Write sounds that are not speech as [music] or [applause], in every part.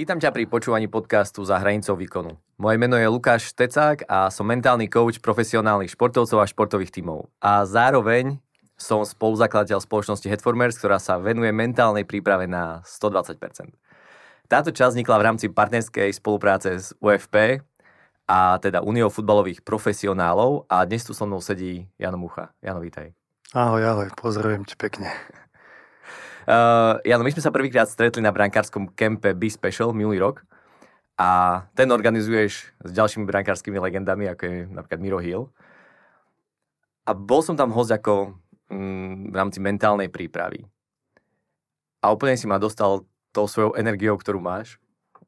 Vítam ťa pri počúvaní podcastu Za hranicou výkonu. Moje meno je Lukáš Štecák a som mentálny coach profesionálnych športovcov a športových tímov. A zároveň som spoluzakladateľ spoločnosti Headformers, ktorá sa venuje mentálnej príprave na 120%. Táto časť vznikla v rámci partnerskej spolupráce s UFP a teda Uniou futbalových profesionálov a dnes tu so mnou sedí Jano Mucha. Jano, vítaj. Ahoj, ahoj, pozdravujem ti pekne. Uh, Jano, my sme sa prvýkrát stretli na brankárskom kempe Be Special minulý rok a ten organizuješ s ďalšími brankárskymi legendami, ako je napríklad Miro Hill. A bol som tam host ako mm, v rámci mentálnej prípravy. A úplne si ma dostal tou svojou energiou, ktorú máš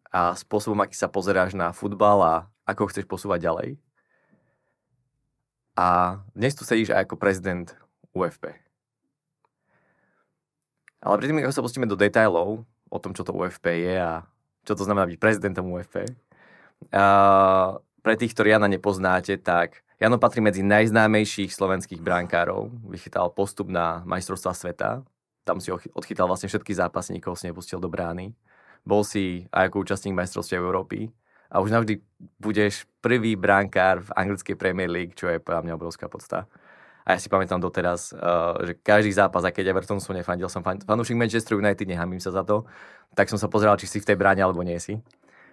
a spôsobom, aký sa pozeráš na futbal a ako chceš posúvať ďalej. A dnes tu sedíš aj ako prezident UFP. Ale predtým, ako sa pustíme do detailov o tom, čo to UFP je a čo to znamená byť prezidentom UFP, pre tých, ktorí Jana nepoznáte, tak Jano patrí medzi najznámejších slovenských brankárov. Vychytal postup na majstrovstvá sveta. Tam si odchytal vlastne všetkých zápasníkov, si nepustil do brány. Bol si aj ako účastník majstrovstiev Európy. A už navždy budeš prvý brankár v anglickej Premier League, čo je podľa mňa obrovská podsta. A ja si pamätám doteraz, uh, že každý zápas, a keď Everton som nefandil, som fan, fanúšik Manchester United, nehamím sa za to, tak som sa pozeral, či si v tej bráne alebo nie si.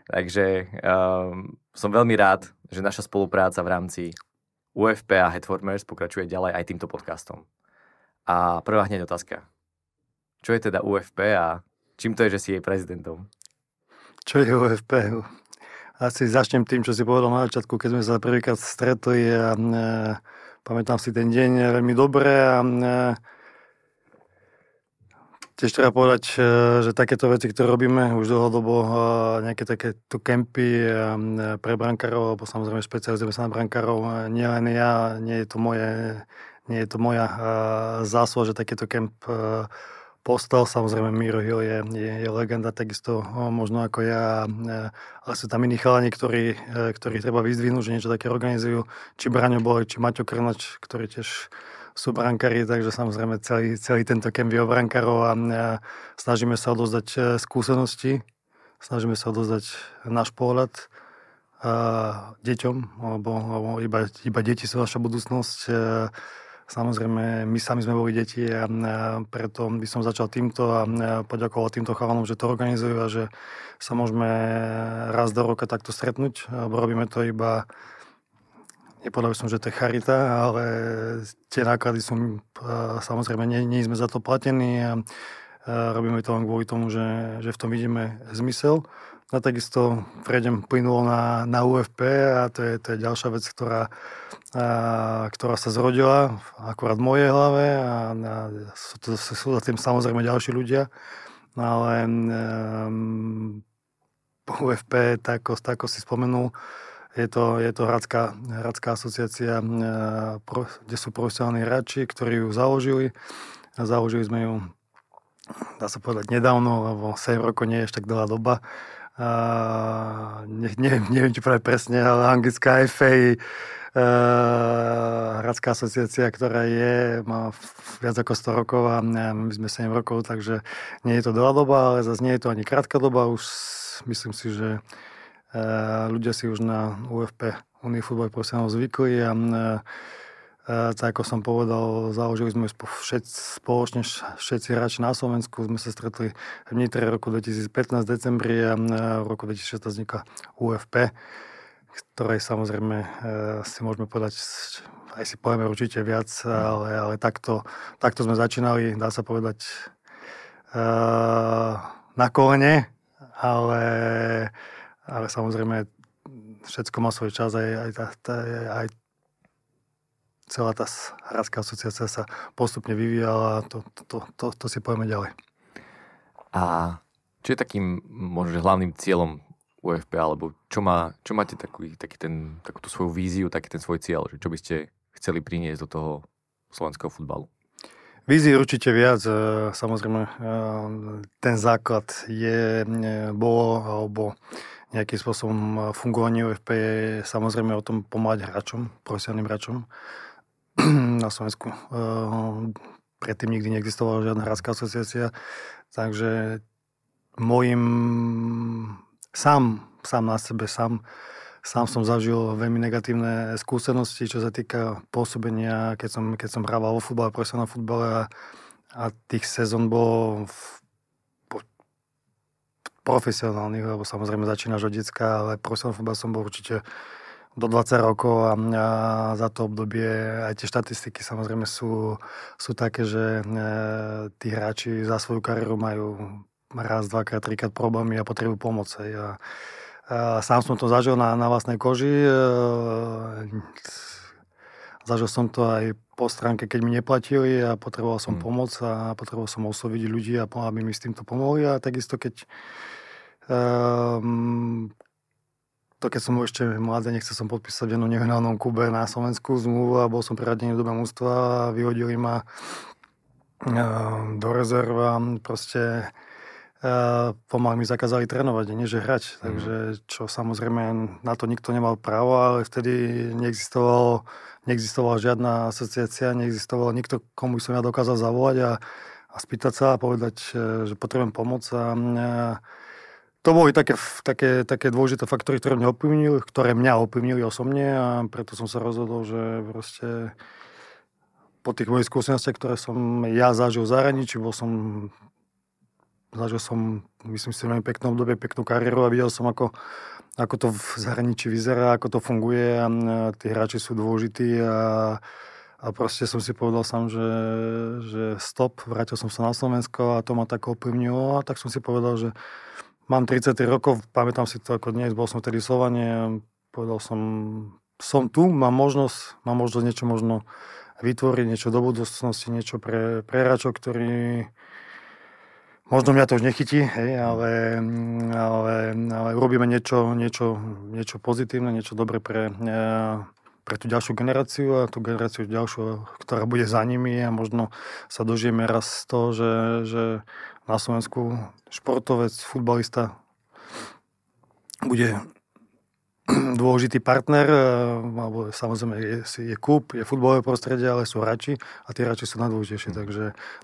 Takže um, som veľmi rád, že naša spolupráca v rámci UFP a Headformers pokračuje ďalej aj týmto podcastom. A prvá hneď otázka. Čo je teda UFP a čím to je, že si jej prezidentom? Čo je UFP? Asi začnem tým, čo si povedal na začiatku, keď sme sa prvýkrát stretli a e, Pamätám si ten deň veľmi dobre a e, tiež treba povedať, e, že takéto veci, ktoré robíme už dlhodobo, nejaké takéto kempy pre brankárov, alebo samozrejme špecializujeme sa na brankárov, nie len ja, nie je to moje, nie je to moja zásluha, že takéto kemp postal. Samozrejme, Miro Hill je, je, je legenda, takisto možno ako ja, ale sú tam iní chalani, ktorí, e, ktorí treba vyzdvihnúť, že niečo také organizujú. Či Braňo Boj, či Maťo Krnač, ktorí tiež sú brankári, takže samozrejme celý, celý tento kemp je o brankárov a snažíme sa odozdať e, skúsenosti, snažíme sa odozdať náš pohľad deťom, alebo, alebo iba, iba deti sú naša budúcnosť Samozrejme, my sami sme boli deti a, preto by som začal týmto a poďakoval týmto chalanom, že to organizujú a že sa môžeme raz do roka takto stretnúť. Robíme to iba Nepovedal som, že to je charita, ale tie náklady sú, samozrejme, nie, nie sme za to platení a, robíme to len kvôli tomu, že, že v tom vidíme zmysel. A takisto prejdem plynulo na, na UFP a to je, to je ďalšia vec, ktorá, a, ktorá sa zrodila akurát v mojej hlave a, a sú, to, sú za tým samozrejme ďalší ľudia. Ale um, UFP, tak, tak ako si spomenul, je to, je to hradská, hradská asociácia, kde sú profesionálni hráči, ktorí ju založili. Založili sme ju, dá sa povedať, nedávno, lebo 7 rokov nie je ešte tak dlhá doba Uh, ne, neviem, neviem, čo povedať presne, ale anglická FA, uh, hradská asociácia, ktorá je, má viac ako 100 rokov a my sme 7 rokov, takže nie je to dlhá doba, ale zase nie je to ani krátka doba. Už myslím si, že uh, ľudia si už na UFP, Unii futbal profesionálov zvykli a uh, tak ako som povedal, založili sme všetci, spoločne všetci hráči na Slovensku. Sme sa stretli v Nitre roku 2015 decembri a v roku 2016 vznikla UFP, ktorej samozrejme e, si môžeme povedať, aj si povieme určite viac, ale, ale takto, takto sme začínali, dá sa povedať, e, na kolene, ale, ale samozrejme všetko má svoj čas, aj, aj, aj, aj celá tá hradská asociácia sa postupne vyvíjala a to, to, to, to, si povieme ďalej. A čo je takým možno hlavným cieľom UFP, alebo čo, má, čo máte taký, taký ten, takúto svoju víziu, taký ten svoj cieľ, že čo by ste chceli priniesť do toho slovenského futbalu? Vízie určite viac. E, samozrejme, e, ten základ je, e, bolo, alebo nejakým spôsobom fungovanie UFP je samozrejme o tom pomáhať hráčom, profesionálnym hráčom na Slovensku. Ehm, predtým nikdy neexistovala žiadna hradská asociácia, takže môjim sám, sám na sebe, sám, sám som zažil veľmi negatívne skúsenosti, čo sa týka pôsobenia, keď som, keď som hrával vo futbale, profesionálnom futbale a, a tých sezón bolo v, po, profesionálnych, lebo samozrejme začínaš od decka, ale profesionálny futbal som bol určite do 20 rokov a, a za to obdobie aj tie štatistiky samozrejme sú, sú také, že e, tí hráči za svoju kariéru majú raz, dvakrát, trikrát problémy a potrebujú pomoc. A, a sám som to zažil na, na vlastnej koži. E, zažil som to aj po stránke, keď mi neplatili a potreboval som hmm. pomoc a potreboval som osloviť ľudí, aby mi s týmto pomohli. A takisto, keď um, to keď som ešte mladý, nechcel som podpísať v jednom nehnálnom Kube na Slovensku zmluvu a bol som priradený do mústva a vyhodili ma do rezerva. Proste pomaly mi zakázali trénovať, nie že hrať. Mhm. Takže čo samozrejme na to nikto nemal právo, ale vtedy neexistovalo, neexistovala žiadna asociácia, neexistoval nikto, komu som ja dokázal zavolať a, a spýtať sa a povedať, že potrebujem pomoc a, a to boli také, také, také dôležité faktory, ktoré mňa ovplyvnili, ktoré mňa ovplyvnili osobne a preto som sa rozhodol, že proste po tých mojich skúsenostiach, ktoré som ja zažil v zahraničí, bol som zažil som, myslím si, veľmi peknú obdobie, peknú kariéru a videl som, ako, ako to v zahraničí vyzerá, ako to funguje a tí hráči sú dôležití a, a proste som si povedal sám, že, že stop, vrátil som sa na Slovensko a to ma tak ovplyvnilo a tak som si povedal, že Mám 33 rokov, pamätám si to ako dnes, bol som vtedy v Slovane, povedal som, som tu, mám možnosť, mám možnosť niečo možno vytvoriť, niečo do budúcnosti, niečo pre, pre hráčov, ktorí možno mňa to už nechytí, hej, ale, ale, ale urobíme niečo, niečo, niečo pozitívne, niečo dobre pre, pre tú ďalšiu generáciu a tú generáciu ďalšiu, ktorá bude za nimi a možno sa dožijeme raz z toho, že, že na Slovensku športovec, futbalista bude [clears throat] dôležitý partner, eh, alebo samozrejme je, je klub, je futbalové prostredie, ale sú hráči a tie hráči sú najdôležitejšie. Mm. Takže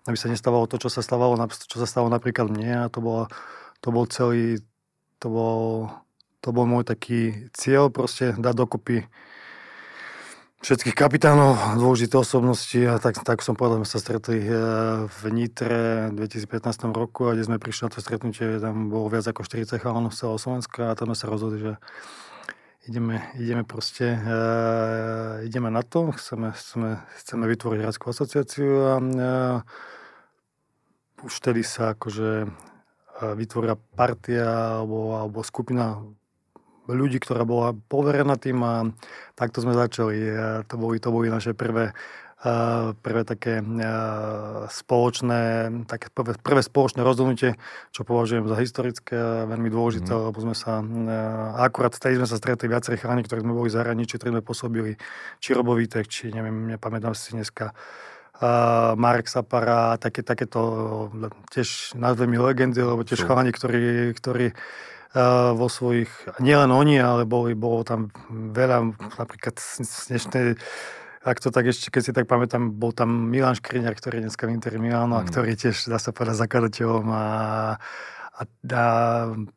aby sa nestávalo to, čo sa stávalo, čo sa stalo napríklad mne a to, bolo, to bol celý, to bol, to bol môj taký cieľ proste dať dokopy všetkých kapitánov, dôležité osobnosti a tak, tak som povedal, sme sa stretli eh, v Nitre v 2015 roku a kde sme prišli na to stretnutie, tam bolo viac ako 40 chalanov z celého Slovenska a tam sme sa rozhodli, že ideme, ideme proste, uh, ideme na to, chceme, chceme, chceme vytvoriť hráčskú asociáciu a uh, už vtedy sa akože vytvoria partia alebo, alebo skupina ľudí, ktorá bola poverená tým a takto sme začali. To, boli, to boli naše prvé, prvé také spoločné, také prvé, prvé spoločné rozhodnutie, čo považujem za historické a veľmi dôležité, mm. lebo sme sa, akurát vtedy sme sa stretli viacerí chráni, ktorí sme boli v zahraničí, ktorí sme pôsobili, či Robovítek, či neviem, nepamätám si dneska, uh, Marek Sapara, také, takéto tiež nazvemi legendy, lebo tiež chalani, ktorí, ktorí vo svojich, nielen oni, ale boli, bolo tam veľa, napríklad z dnešnej ak to tak ešte, keď si tak pamätám, bol tam Milan Škriňar, ktorý je dneska v Interi Milano mm. a ktorý tiež, dá sa povedať, zakladateľom a, a, a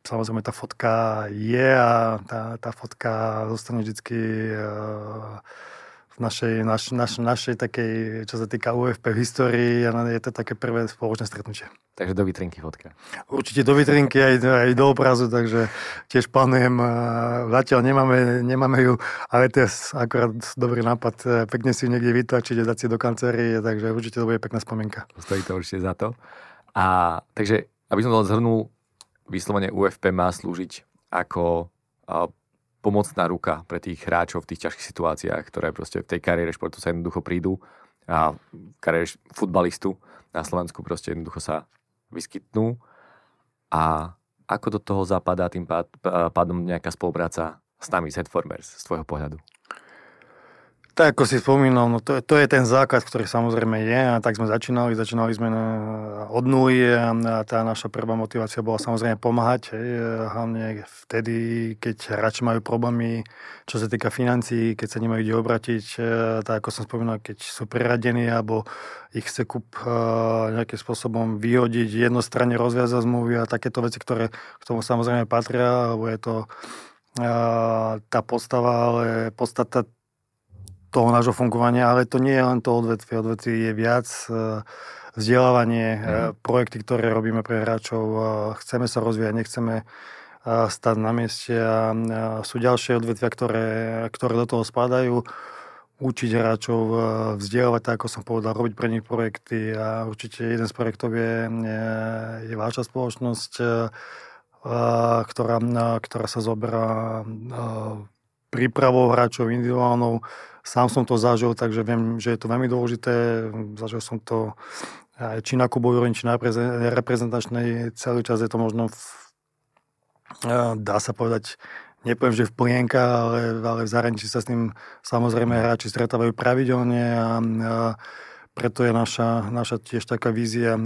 samozrejme tá fotka je a tá, tá fotka zostane vždycky uh, našej, naš, naš, našej takej, čo sa týka UFP v histórii je to také prvé spoločné stretnutie. Takže do vitrinky fotka. Určite do vitrinky aj, aj do obrazu, takže tiež plánujem, zatiaľ nemáme, nemáme ju, ale to je akorát dobrý nápad, pekne si niekde vytlačiť a dať si do kancelárie, takže určite to bude pekná spomienka. Stojí to určite za to. A takže, aby som to zhrnul, vyslovene UFP má slúžiť ako pomocná ruka pre tých hráčov v tých ťažkých situáciách, ktoré proste v tej kariére športu sa jednoducho prídu a v kariére futbalistu na Slovensku proste jednoducho sa vyskytnú. A ako do toho zapadá tým pádom nejaká spolupráca s nami, z Headformers, z tvojho pohľadu? Tak ako si spomínal, no to, to je ten základ, ktorý samozrejme je a tak sme začínali. Začínali sme na, od nuly a, tá naša prvá motivácia bola samozrejme pomáhať. Hej, hlavne vtedy, keď hráči majú problémy, čo sa týka financií, keď sa nemajú kde obratiť, e, tak ako som spomínal, keď sú preradení alebo ich chce kup e, nejakým spôsobom vyhodiť, jednostranne rozviazať zmluvy a takéto veci, ktoré k tomu samozrejme patria, lebo je to e, tá postava, ale podstata toho nášho fungovania, ale to nie je len to odvetvie. Odvetvie je viac e, vzdelávanie, mm. projekty, ktoré robíme pre hráčov. E, chceme sa rozvíjať, nechceme stať na mieste a sú ďalšie odvetvia, ktoré, ktoré do toho spadajú. Učiť hráčov, vzdelávať, tak ako som povedal, robiť pre nich projekty a určite jeden z projektov je, je, je vaša spoločnosť, ktorá, ktorá sa zoberá prípravou hráčov individuálnou Sám som to zažil, takže viem, že je to veľmi dôležité. Zažil som to aj či na úrovni, či na reprezentačnej. Celý čas je to možno, v, dá sa povedať, nepoviem, že v plienka, ale, ale v zahraničí sa s tým samozrejme hráči stretávajú pravidelne a, a preto je naša, naša tiež taká vízia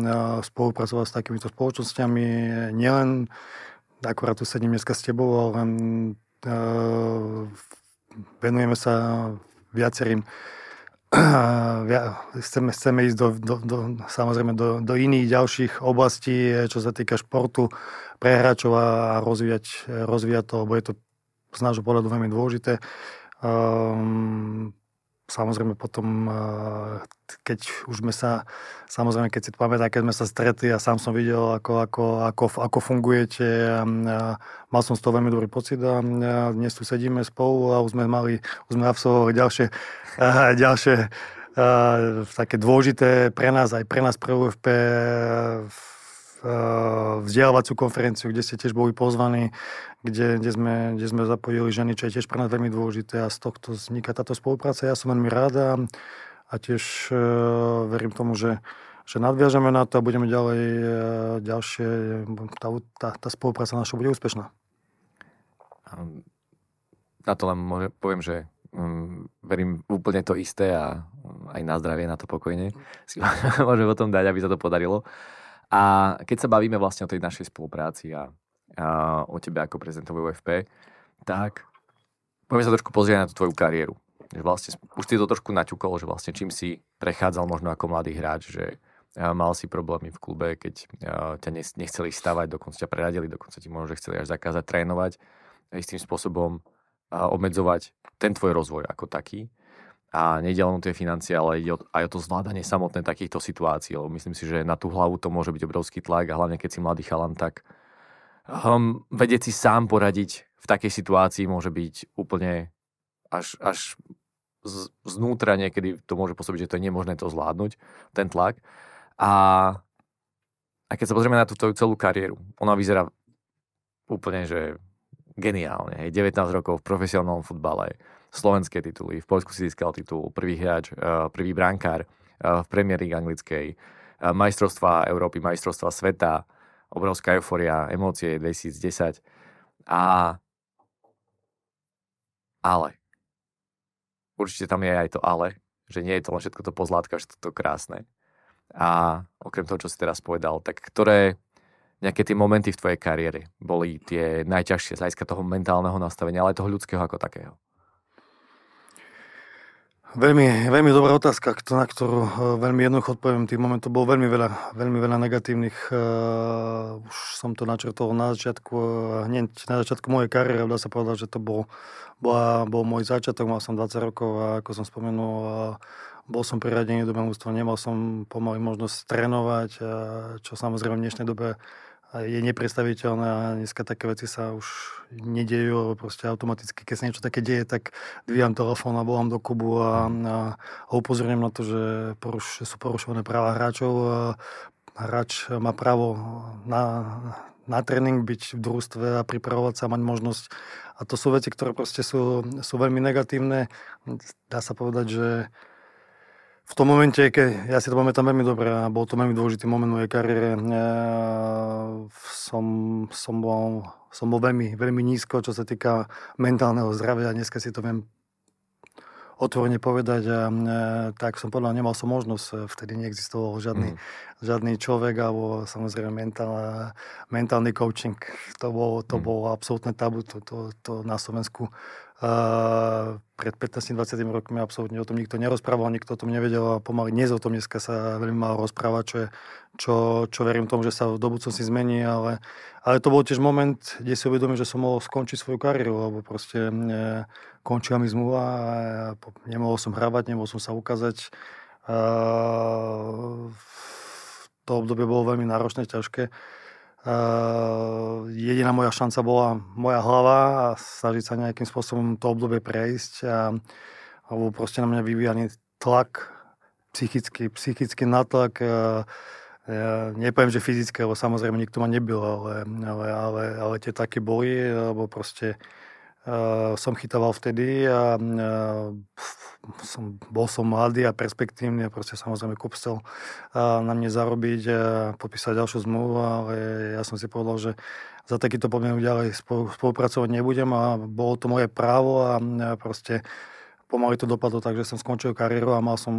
spolupracovať s takýmito spoločnosťami. Nielen, akurát tu sedím dneska s tebou, ale venujeme sa viacerým [clears throat] chceme, chceme ísť do, do, do, samozrejme do, do iných ďalších oblastí, čo sa týka športu pre hráčov a rozvíjať, rozvíjať to, lebo je to z nášho pohľadu veľmi dôležité. Um, samozrejme potom, keď už sme sa, samozrejme, keď si to pamätám, keď sme sa stretli a sám som videl, ako, ako, ako, ako fungujete mal som z toho veľmi dobrý pocit a, dnes tu sedíme spolu a už sme mali, už sme absolvovali ďalšie, ďalšie také dôležité pre nás, aj pre nás pre UFP vzdelávaciu konferenciu, kde ste tiež boli pozvaní, kde, kde, sme, kde sme zapojili ženy, čo je tiež pre nás veľmi dôležité a z tohto vzniká táto spolupráca. Ja som veľmi ráda a tiež uh, verím tomu, že, že nadviažeme na to a budeme ďalej uh, ďalšie, tá, tá, tá spolupráca naša bude úspešná. Na to len môže, poviem, že um, verím úplne to isté a um, aj na zdravie, na to pokojne si [laughs] môžem o tom dať, aby sa to podarilo. A keď sa bavíme vlastne o tej našej spolupráci a, a o tebe ako prezidentovi UFP, tak poďme sa trošku pozrieť na tú tvoju kariéru. Že vlastne, už si to trošku naťukol, že vlastne čím si prechádzal možno ako mladý hráč, že mal si problémy v klube, keď ťa nechceli stavať, dokonca ťa preradili, dokonca ti možno, že chceli až zakázať trénovať, istým spôsobom obmedzovať ten tvoj rozvoj ako taký a nejde len o tie financie, ale ide aj o to zvládanie samotné takýchto situácií, lebo myslím si, že na tú hlavu to môže byť obrovský tlak a hlavne keď si mladý chalan, tak um, vedieť si sám poradiť v takej situácii môže byť úplne až, až z, znútra niekedy to môže pôsobiť, že to je nemožné to zvládnuť, ten tlak. A, a keď sa pozrieme na tú celú kariéru, ona vyzerá úplne, že geniálne. Hej, 19 rokov v profesionálnom futbale, slovenské tituly. V Poľsku si získal titul prvý hráč, eh, prvý brankár eh, v Premier League anglickej, eh, majstrovstva Európy, majstrovstva sveta, obrovská euforia, emócie 2010. A ale. Určite tam je aj to ale, že nie je to len všetko to pozlátka, všetko to krásne. A okrem toho, čo si teraz povedal, tak ktoré nejaké tie momenty v tvojej kariére boli tie najťažšie z hľadiska toho mentálneho nastavenia, ale aj toho ľudského ako takého? Veľmi, veľmi dobrá otázka, na ktorú eh, veľmi jednoducho odpoviem. Tých momentov bolo veľmi veľa, veľmi veľa negatívnych. Uh, už som to načrtol na začiatku, uh, hneď na začiatku mojej kariéry, dá sa povedať, že to bol, bola, bol môj začiatok, mal som 20 rokov a ako som spomenul, bol som priradený do mústva, nemal som pomaly možnosť trénovať, čo samozrejme v dnešnej dobe je nepredstaviteľné a dneska také veci sa už nedejú, proste automaticky, keď sa niečo také deje, tak dvíjam telefón a volám do Kubu a, a, a upozorňujem na to, že, poruš, sú porušované práva hráčov. A hráč má právo na, na tréning byť v družstve a pripravovať sa, mať možnosť. A to sú veci, ktoré proste sú, sú veľmi negatívne. Dá sa povedať, že v tom momente, keď ja si to pamätám veľmi dobre a bol to veľmi dôležitý moment v mojej kariére, som, som, bol, som bol veľmi, veľmi nízko, čo sa týka mentálneho zdravia. Dneska si to viem otvorene povedať a e, tak som povedal, nemal som možnosť, e, vtedy neexistoval žiadny, mm. žiadny človek alebo samozrejme mentál, mentálny coaching. To bolo, to mm. bolo absolútne tabu, to, to, to na Slovensku pred 15-20 rokmi absolútne o tom nikto nerozprával, nikto o tom nevedel a pomaly dnes o tom dneska sa veľmi málo rozpráva, čo, je, čo, čo verím tomu, že sa v budúcnosti zmení, ale, ale to bol tiež moment, kde si uvedomil, že som mohol skončiť svoju kariéru, lebo proste e, končila mi zmluva a nemohol som hrávať, nemohol som sa ukázať. Uh, to obdobie bolo veľmi náročné, ťažké. Uh, jediná moja šanca bola moja hlava a snažiť sa nejakým spôsobom to obdobie prejsť a, alebo proste na mňa vyvíjaný tlak, psychický, psychický natlak, uh, ja nepoviem, že fyzické, lebo samozrejme nikto ma nebyl, ale, ale, ale, ale tie taky boli, lebo proste uh, som chytával vtedy a uh, som, bol som mladý a perspektívny a proste samozrejme kup chcel na mne zarobiť a podpísať ďalšiu zmluvu, ale ja som si povedal, že za takýto podmienok ďalej spolupracovať nebudem a bolo to moje právo a proste pomaly to dopadlo tak, že som skončil kariéru a mal som,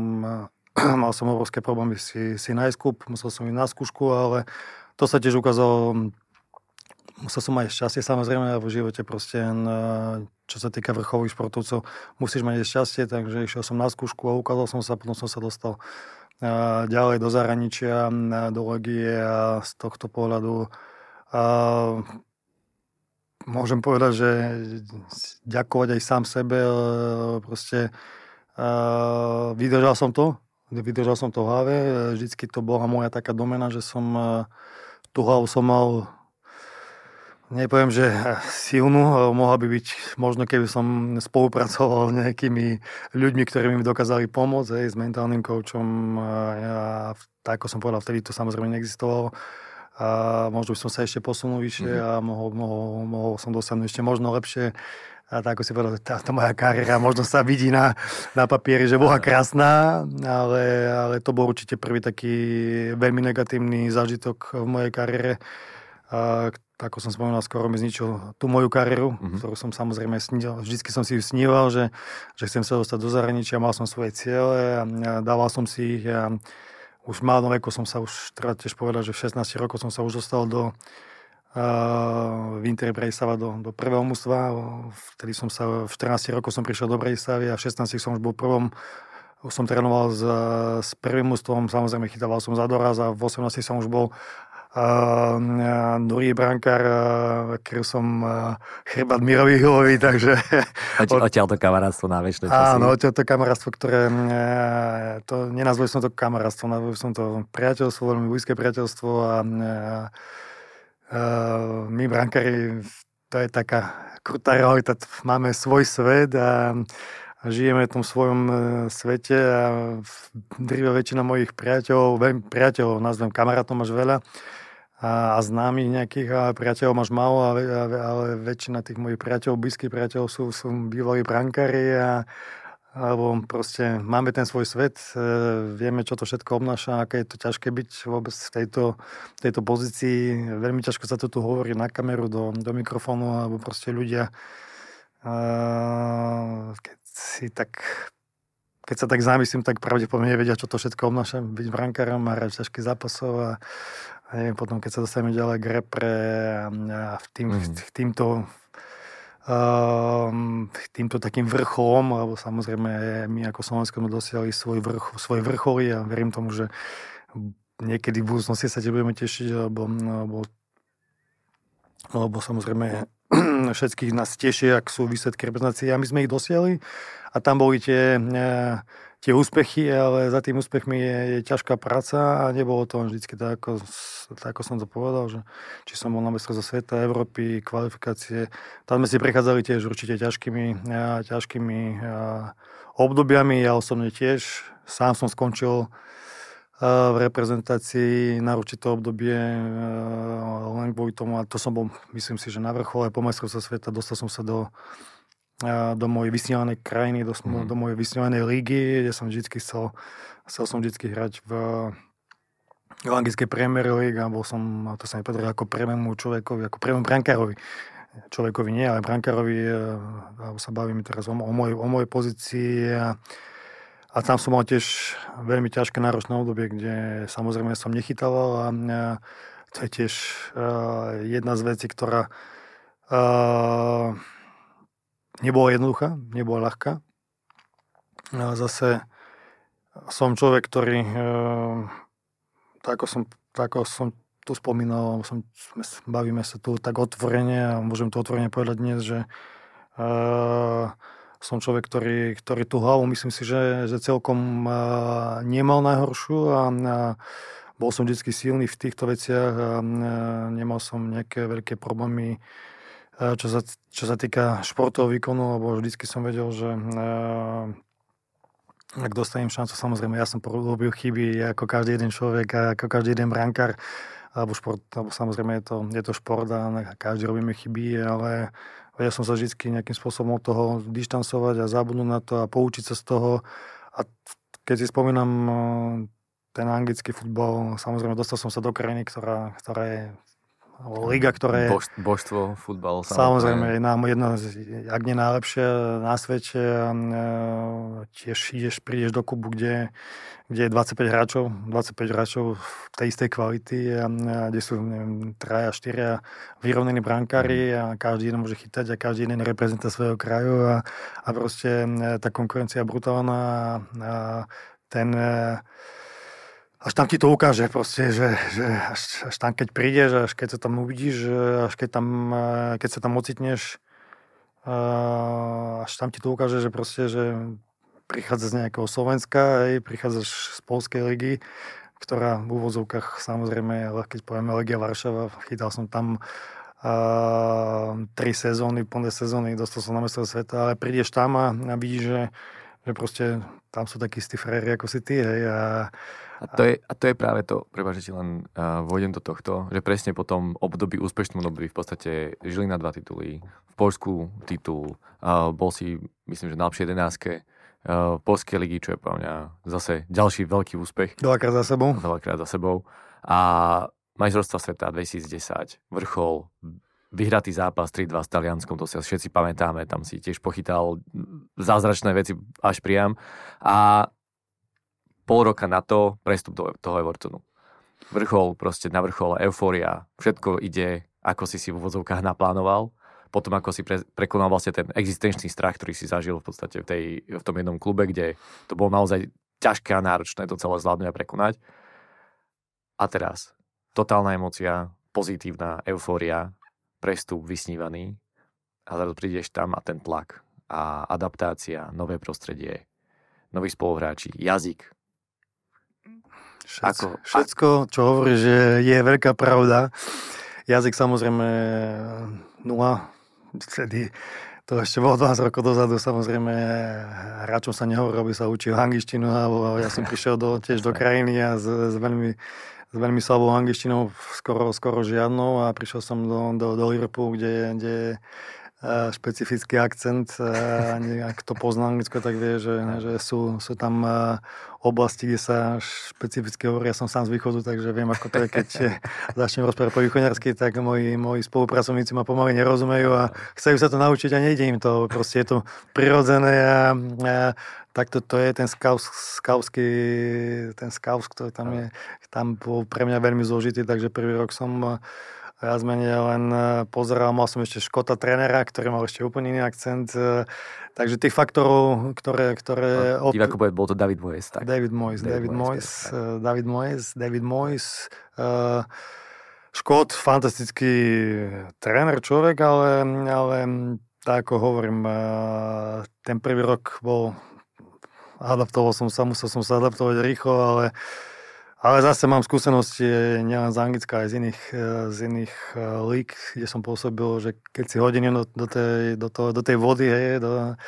[clears throat] mal som obrovské problémy si, si nájsť kup, musel som ísť na skúšku, ale to sa tiež ukázalo musel som aj šťastie samozrejme v živote proste, čo sa týka vrcholových športovcov, musíš mať šťastie, takže išiel som na skúšku a ukázal som sa, potom som sa dostal ďalej do zahraničia, do Legie a z tohto pohľadu a môžem povedať, že ďakovať aj sám sebe, proste vydržal som to, vydržal som to v hlave, vždycky to bola moja taká domena, že som tú hlavu som mal Nepoviem, že silnú, mohla by byť, možno keby som spolupracoval s nejakými ľuďmi, ktorí mi dokázali pomôcť, hej, s mentálnym koučom. Ja, tak ako som povedal, vtedy to samozrejme neexistovalo. A možno by som sa ešte posunul vyššie mm-hmm. a mohol, mohol, mohol som dosiahnuť ešte možno lepšie. A tak ako si povedal, táto moja kariéra možno sa vidí na, na papieri, že bola krásna, ale, ale to bol určite prvý taký veľmi negatívny zážitok v mojej kariére, ako som spomínal, skoro mi zničil tú moju kariéru, mm-hmm. ktorú som samozrejme sníval. Vždycky som si ju sníval, že, že chcem sa dostať do zahraničia, mal som svoje ciele dával som si ich a už v malom veku som sa už, treba tiež povedať, že v 16 rokoch som sa už dostal do uh, v Inter Brejsava do, do prvého mústva. Vtedy som sa, v 14 rokoch som prišiel do Brejsavy a v 16 som už bol prvom už som trénoval s, s prvým mústvom, samozrejme chytával som za doraz a v 18 som už bol druhý brankár, ktorý som chrbát Mirovi Hilovi, takže... [laughs] Od, odtiaľ to kamarátstvo na väčšie časy. Áno, odtiaľ to kamarátstvo, ktoré... To, nenazvoj som to kamarátstvo, nazvoj som to priateľstvo, veľmi blízke priateľstvo a, a, my brankári, to je taká krutá realita, máme svoj svet a žijeme v tom svojom svete a drýva väčšina mojich priateľov, veľmi priateľov, nazvem kamarátov máš veľa, a, a známych nejakých a priateľov máš málo, ale, ale väčšina tých mojich priateľov, blízkych priateľov sú, sú bývalí brankári a alebo proste máme ten svoj svet, e, vieme, čo to všetko obnáša, aké je to ťažké byť vôbec v tejto, tejto pozícii. Veľmi ťažko sa to tu hovorí na kameru, do, do mikrofónu, alebo proste ľudia, e, keď si tak keď sa tak zamyslím, tak pravdepodobne nevedia, čo to všetko obnáša byť brankárom a hrať ťažkých zápasov a a neviem, potom keď sa dostaneme ďalej k repre a v tým, mm. týmto um, týmto takým vrcholom, lebo samozrejme my ako Slovensko sme dosiahli svoj vrch, svoje vrcholy a verím tomu, že niekedy v budúcnosti sa tiež budeme tešiť, lebo, lebo, lebo samozrejme [clears throat] všetkých nás teší, ak sú výsledky reprezentácie a my sme ich dosiahli a tam boli tie tie úspechy, ale za tým úspechmi je, je ťažká práca a nebolo to vždycky tak ako, tak, ako som to povedal, že či som bol na zo sveta, Európy, kvalifikácie, tam sme si prechádzali tiež určite ťažkými, ťažkými obdobiami, ja osobne tiež, sám som skončil v reprezentácii na určité obdobie len kvôli tomu, a to som bol, myslím si, že na vrchole po majstrovstve sveta, dostal som sa do do mojej vysnívanej krajiny, do, mm. do mojej vysnívanej lígy, kde som vždy chcel, chcel som vždy hrať v, v anglickej Premier League a bol som, to sa mi patrilo ako prvému človekovi, ako prvému brankárovi človekovi nie, ale brankárovi, uh, sa bavíme teraz o, o, mojej, o mojej pozícii a, a tam som mal tiež veľmi ťažké náročné obdobie, kde samozrejme som nechytával a, a to je tiež uh, jedna z vecí, ktorá uh, nebola jednoduchá, nebola ľahká. A zase som človek, ktorý, uh, tak ako som, som tu spomínal, som, bavíme sa tu tak otvorene a môžem to otvorene povedať dnes, že uh, som človek, ktorý, ktorý tú hlavu myslím si, že, že celkom uh, nemal najhoršiu a, a bol som vždy silný v týchto veciach a nemal som nejaké veľké problémy, čo sa, čo sa týka športového výkonu, lebo vždycky som vedel, že ak dostanem šancu, samozrejme, ja som robil chyby ako každý jeden človek, ako každý jeden brankár, alebo šport, alebo samozrejme je to, je to šport a každý robíme chyby, ale ja som sa vždy nejakým spôsobom od toho dištancovať a zabudnúť na to a poučiť sa z toho. A keď si spomínam ten anglický futbal, samozrejme dostal som sa do krajiny, ktorá, ktorá je alebo liga, ktorá je... Bož, božstvo futbal. Samozrejme, je nám jedna, ak nie najlepšia na svete. Tiež ideš, prídeš do klubu, kde, kde je 25 hráčov, 25 hráčov tej istej kvality, a, kde sú, neviem, traja, štyria vyrovnení brankári mm. a každý jeden môže chytať a každý jeden reprezentuje svojho kraju a, a proste tá konkurencia je brutálna a, a ten až tam ti to ukáže proste, že, že až, až tam keď prídeš, až keď sa tam uvidíš, až keď, tam, eh, keď sa tam ocitneš, eh, až tam ti to ukáže, že proste, že prichádza z nejakého Slovenska, hej, prichádzaš z Polskej ligy, ktorá v úvodzovkách samozrejme, ale keď povieme Legia Varšava, chytal som tam uh, tri sezóny, plné sezóny, dostal som na mesto sveta, ale prídeš tam a, a vidíš, že, že proste tam sú takí istí fréry ako si ty, hej, a, a to, je, a to je práve to, prepáč, že len uh, vôjdem do tohto, že presne po tom období, úspešnom období v podstate žili na dva tituly, v Polsku titul, uh, bol si, myslím, že na lepšej jedenáctke uh, Polskej ligy, čo je pre mňa zase ďalší veľký úspech. Dvakrát za sebou. Dvakrát za sebou. A majstrovstva sveta 2010, vrchol, vyhratý zápas 3-2 s Talianskom, to si všetci pamätáme, tam si tiež pochytal zázračné veci až priam. A pol roka na to prestup do toho Evertonu. Vrchol, proste na vrchol, eufória, všetko ide, ako si si v úvodzovkách naplánoval. Potom ako si pre, prekonal vlastne ten existenčný strach, ktorý si zažil v podstate v, tej, v tom jednom klube, kde to bolo naozaj ťažké a náročné to celé zvládnuť a prekonať. A teraz totálna emocia, pozitívna eufória, prestup vysnívaný a zrazu prídeš tam a ten tlak a adaptácia, nové prostredie, noví spoluhráči, jazyk, Všetko, Ako, všetko, čo hovorí, že je veľká pravda. Jazyk samozrejme nula. Vtedy to ešte bolo 12 rokov dozadu, samozrejme hráčom sa nehovorí, aby sa učil angličtinu, alebo ja som prišiel do, tiež do krajiny a s, s veľmi s veľmi slabou angličtinou, skoro, skoro žiadnou a prišiel som do, do, do Liverpoolu, kde, kde špecifický akcent. Ak to pozná Anglicko, tak vie, že, že sú, sú tam oblasti, kde sa špecificky hovorí. Ja som sám z východu, takže viem, ako to je, keď [laughs] začnem rozprávať po východňarsky, tak moji, moji spolupracovníci ma pomaly nerozumejú a chcú sa to naučiť a nejde im to. Proste je to prirodzené a, a tak to, to je ten skaus, skausky, ten skaus, ktorý tam je, tam bol pre mňa veľmi zložitý, takže prvý rok som Viac menej len e, pozeral, mal som ešte Škota trénera, ktorý mal ešte úplne iný akcent. E, takže tých faktorov, ktoré... ktoré no, poved, bol to David Moyes, tak? David Moyes, David, David Moyes, Moyes David Moyes, David Moyes. Uh, Škot, fantastický tréner človek, ale, ale tak ako hovorím, uh, ten prvý rok bol adaptoval som sa, musel som sa adaptovať rýchlo, ale ale zase mám skúsenosti nielen z Anglicka, aj z iných, e, z iných e, lík, kde som pôsobil, že keď si hodinu do, do, tej, do, to, do tej vody, hej, do,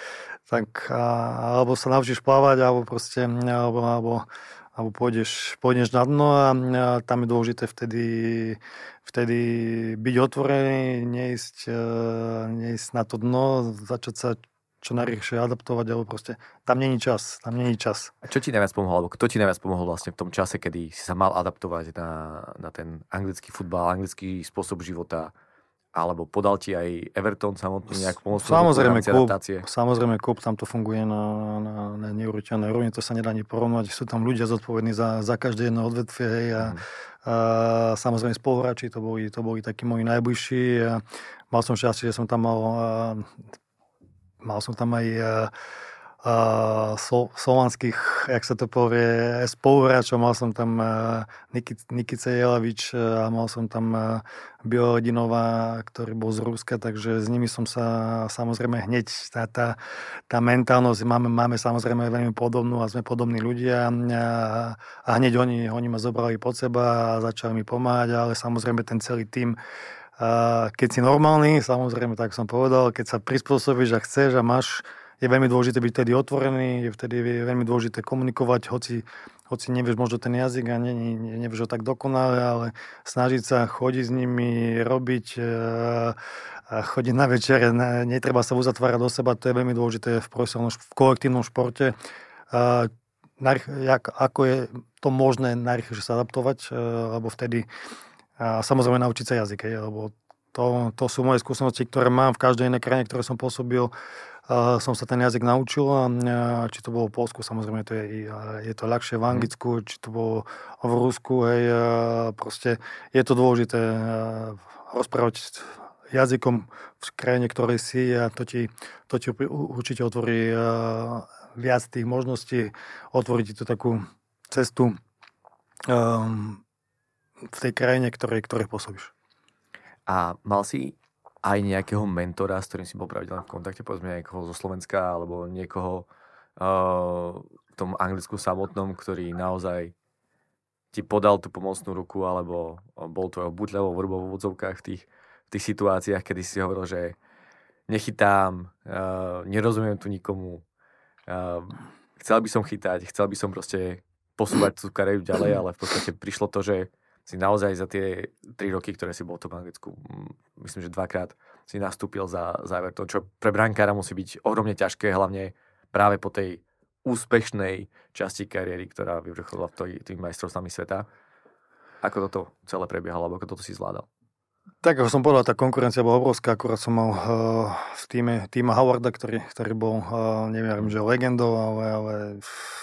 tak a, alebo sa naučíš plávať, alebo proste, alebo, alebo, alebo pôjdeš, pôjdeš na dno a, tam je dôležité vtedy, vtedy byť otvorený, neísť, neísť na to dno, začať sa čo najrychlejšie adaptovať, alebo proste tam není čas, tam není čas. A čo ti najviac pomohlo, alebo kto ti najviac pomohol vlastne v tom čase, kedy si sa mal adaptovať na, na ten anglický futbal, anglický spôsob života alebo podal ti aj Everton samotný nejakú pomocnú samozrejme, klub, samozrejme, klub tam to funguje na, na, na neuveriteľnej úrovni, to sa nedá ani porovnať. Sú tam ľudia zodpovední za, za každé jedno odvetvie hej, a, mm. a, samozrejme spoluhráči, to boli, to boli takí moji najbližší. A mal som šťastie, že som tam mal, a, mal som tam aj uh, so, slovanských, jak sa to povie, spoluhráčov. Mal som tam uh, Nikice Jelavič a mal som tam uh, Bioledinova, ktorý bol z Ruska, takže s nimi som sa samozrejme hneď, tá, tá, tá mentálnosť máme, máme samozrejme veľmi podobnú a sme podobní ľudia a, a hneď oni, oni ma zobrali pod seba a začali mi pomáhať, ale samozrejme ten celý tým a keď si normálny, samozrejme, tak som povedal, keď sa prispôsobíš a chceš a máš je veľmi dôležité byť vtedy otvorený, je vtedy veľmi dôležité komunikovať, hoci, hoci nevieš možno ten jazyk a ne, ne, nevieš ho tak dokonale, ale snažiť sa chodiť s nimi, robiť, e, a chodiť na večere, netreba sa uzatvárať do seba, to je veľmi dôležité v, v kolektívnom športe. A, jak, ako je to možné najrychlejšie sa adaptovať, e, lebo vtedy a samozrejme naučiť sa jazyk, lebo to, to sú moje skúsenosti, ktoré mám v každej inej krajine, ktoré som pôsobil som sa ten jazyk naučil a či to bolo v Polsku, samozrejme to je, je to ľahšie v mhm. Anglicku, či to bolo v Rusku, hej, proste je to dôležité rozprávať jazykom v krajine, ktorej si a to ti, to ti určite otvorí viac tých možností, otvorí ti to takú cestu um, v tej krajine, ktorej, ktorej pôsobíš. A mal si aj nejakého mentora, s ktorým si bol pravidelne v kontakte, povedzme niekoho zo Slovenska alebo niekoho uh, v tom anglicku samotnom, ktorý naozaj ti podal tú pomocnú ruku alebo bol tvojou buďľavou vrbou v úvodzovkách v tých, v tých situáciách, kedy si hovoril, že nechytám, uh, nerozumiem tu nikomu, uh, chcel by som chytať, chcel by som proste posúvať tú kariéru ďalej, ale v podstate prišlo to, že si naozaj za tie tri roky, ktoré si bol v tom Anglicku, myslím, že dvakrát si nastúpil za, za Everton, čo pre brankára musí byť ohromne ťažké, hlavne práve po tej úspešnej časti kariéry, ktorá vyvrcholila v tým majstrovstvami sveta. Ako toto celé prebiehalo, alebo ako toto si zvládal? Tak ako som povedal, tá konkurencia bola obrovská, akurát som mal uh, v týme týma Howarda, ktorý, ktorý bol, uh, neviem, že legendou, ale, ale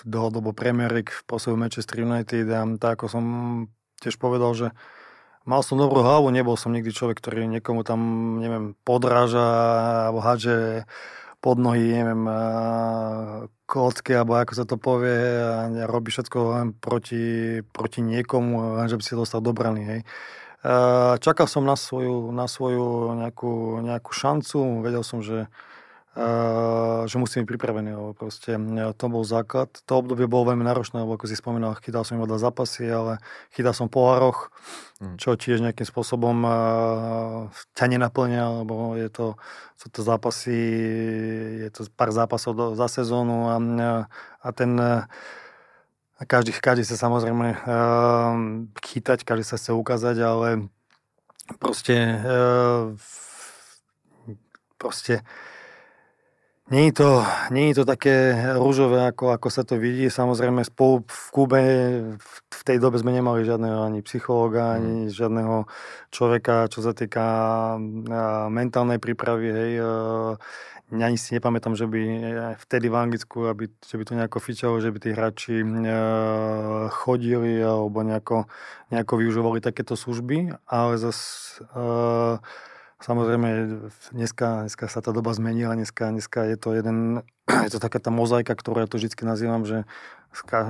dlhodobo Premier League v poslednom Manchester United a tak ako som tiež povedal, že mal som dobrú hlavu, nebol som nikdy človek, ktorý niekomu tam, neviem, podráža alebo hádže pod nohy, neviem, kocky, alebo ako sa to povie, a robí všetko len proti, proti niekomu, len že by si dostal do brany, hej. Čakal som na svoju, na svoju nejakú, nejakú šancu, vedel som, že že musím byť pripravený, proste uh, to bol základ. To obdobie bolo veľmi náročné, lebo ako si spomínal, chytal som iba dva zápasy, ale chytal som pohároch, mm. čo tiež nejakým spôsobom uh, ťa nenaplňa, lebo je to, sú to zápasy, je to pár zápasov za sezónu a, a ten každý, každý sa samozrejme chytať, každý sa chce ukázať, ale proste proste nie je, to, nie je to také rúžové, ako, ako sa to vidí. Samozrejme, spolu v Kube v tej dobe sme nemali žiadneho ani psychológa, ani mm. žiadneho človeka, čo sa týka mentálnej prípravy. Hej, ani si nepamätám, že by vtedy v Anglicku, aby, že by to nejako fičalo, že by tí hráči chodili alebo nejako, nejako využívali takéto služby, ale zase Samozrejme, dneska, dneska sa tá doba zmenila, dneska, dneska je to jeden, je to taká tá mozaika, ktorú ja to vždy nazývam, že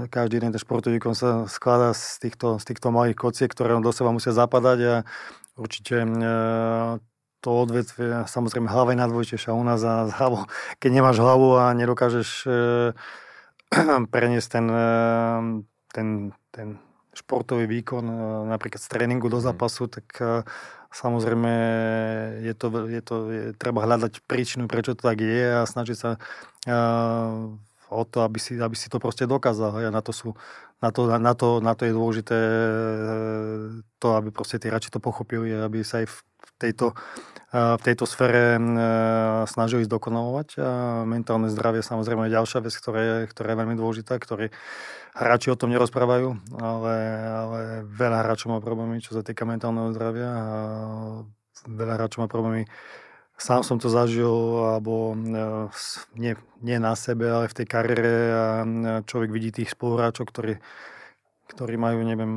každý jeden ten športový sa skladá z týchto, z týchto malých kociek, ktoré do seba musia zapadať a určite e, to odvetvie, samozrejme hlava je najdôležitejšia u nás a hlavu, keď nemáš hlavu a nedokážeš e, [clears throat] preniesť ten, e, ten, ten športový výkon napríklad z tréningu do mhm. zápasu, tak Samozrejme, je to, je to, je, treba hľadať príčinu, prečo to tak je a snažiť sa uh, o to, aby si, aby si to proste dokázal. A na to, sú, na to, na to, na to je dôležité to, aby proste tí radši to pochopili, aby sa aj v tejto, v tejto sfére snažili zdokonalovať. A mentálne zdravie samozrejme je ďalšia vec, ktorá je, ktorá je veľmi dôležitá, ktorý hráči o tom nerozprávajú, ale, ale veľa hráčov má problémy, čo sa týka mentálneho zdravia a veľa hráčov má problémy. Sám som to zažil, alebo nie, nie na sebe, ale v tej kariére a človek vidí tých spoluhráčov, ktorí, ktorí majú, neviem,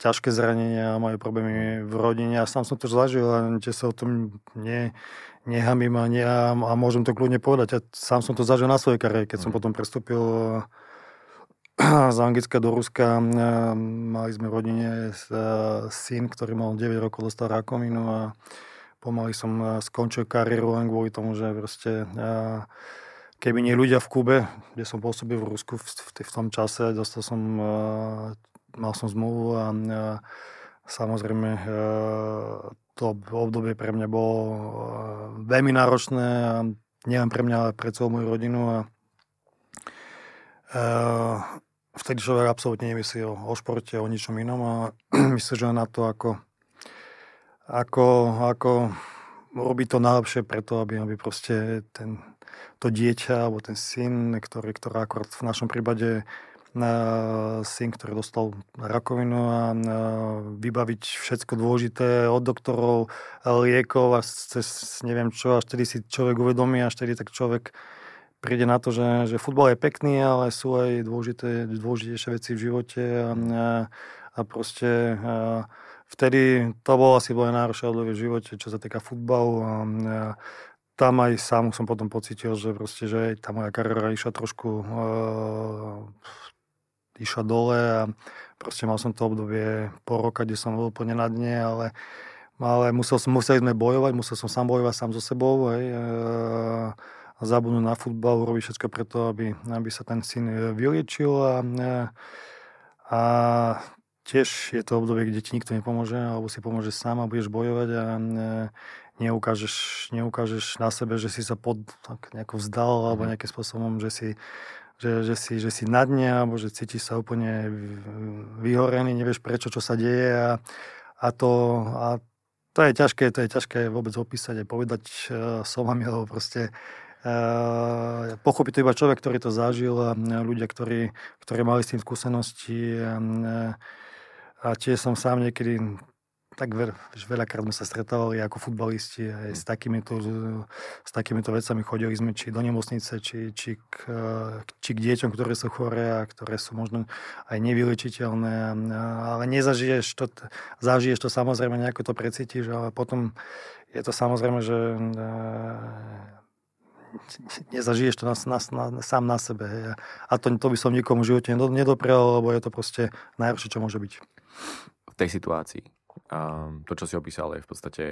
ťažké zranenia a majú problémy v rodine. A sám som to zažil a sa o tom nie, nehamím a, nie, a, a môžem to kľudne povedať. Ja sám som to zažil na svojej kariére, keď som mhm. potom prestúpil [clears throat] z Anglicka do Ruska. Mali sme v rodine syn, ktorý mal 9 rokov, dostal rakovinu a pomaly som skončil kariéru len kvôli tomu, že proste keby nie ľudia v Kube, kde som pôsobil v Rusku v, v, v tom čase, dostal som, mal som zmluvu a, samozrejme to obdobie pre mňa bolo eh, veľmi náročné a nielen pre mňa, ale pre celú moju rodinu a uh, vtedy človek absolútne nemyslí o, o športe, o ničom inom a [clears throat] myslí, že na to, ako, ako, ako robiť to najlepšie preto, aby, aby proste ten, to dieťa alebo ten syn, ktorý, ktorý akorát v našom prípade syn, ktorý dostal rakovinu a vybaviť všetko dôležité od doktorov, liekov a cez neviem čo, až vtedy si človek uvedomí, až vtedy tak človek príde na to, že, že futbal je pekný, ale sú aj dôležité, dôležitejšie veci v živote a, a, proste a vtedy to bolo asi bolo najhoršie obdobie v živote, čo sa týka futbalu a, a tam aj sám som potom pocitil, že proste, že tá moja kariéra išla trošku uh, išla dole a proste mal som to obdobie po roka, kde som bol úplne na dne, ale, ale musel som, museli sme bojovať, musel som sám bojovať sám so sebou, hej, e, zabudnúť na futbal, urobiť všetko preto, aby, aby sa ten syn vyliečil a, e, a tiež je to obdobie, kde ti nikto nepomôže, alebo si pomôže sám a budeš bojovať a e, neukážeš, neukážeš na sebe, že si sa pod, tak nejako vzdal alebo mhm. nejakým spôsobom, že si že, že, si, že si na dne, alebo že cítiš sa úplne vyhorený, nevieš prečo, čo sa deje a, a, to, a to je ťažké, to je ťažké vôbec opísať a povedať uh, slovami, lebo proste. Uh, pochopí to iba človek, ktorý to zažil a ľudia, ktorí, ktorí mali s tým skúsenosti a, a tiež som sám niekedy tak veľ, veľakrát sme sa stretávali ako futbalisti aj s takýmito, s takýmito vecami. Chodili sme či do nemocnice, či, či, k, či k deťom, ktoré sú choré a ktoré sú možno aj nevylečiteľné. Ale nezažiješ to, zažiješ to samozrejme, nejako to precítiš, ale potom je to samozrejme, že nezažiješ to na, na, na, sám na sebe. A to, to by som nikomu v živote nedoprel, lebo je to proste najhoršie, čo môže byť. V tej situácii a to, čo si opísal, je v podstate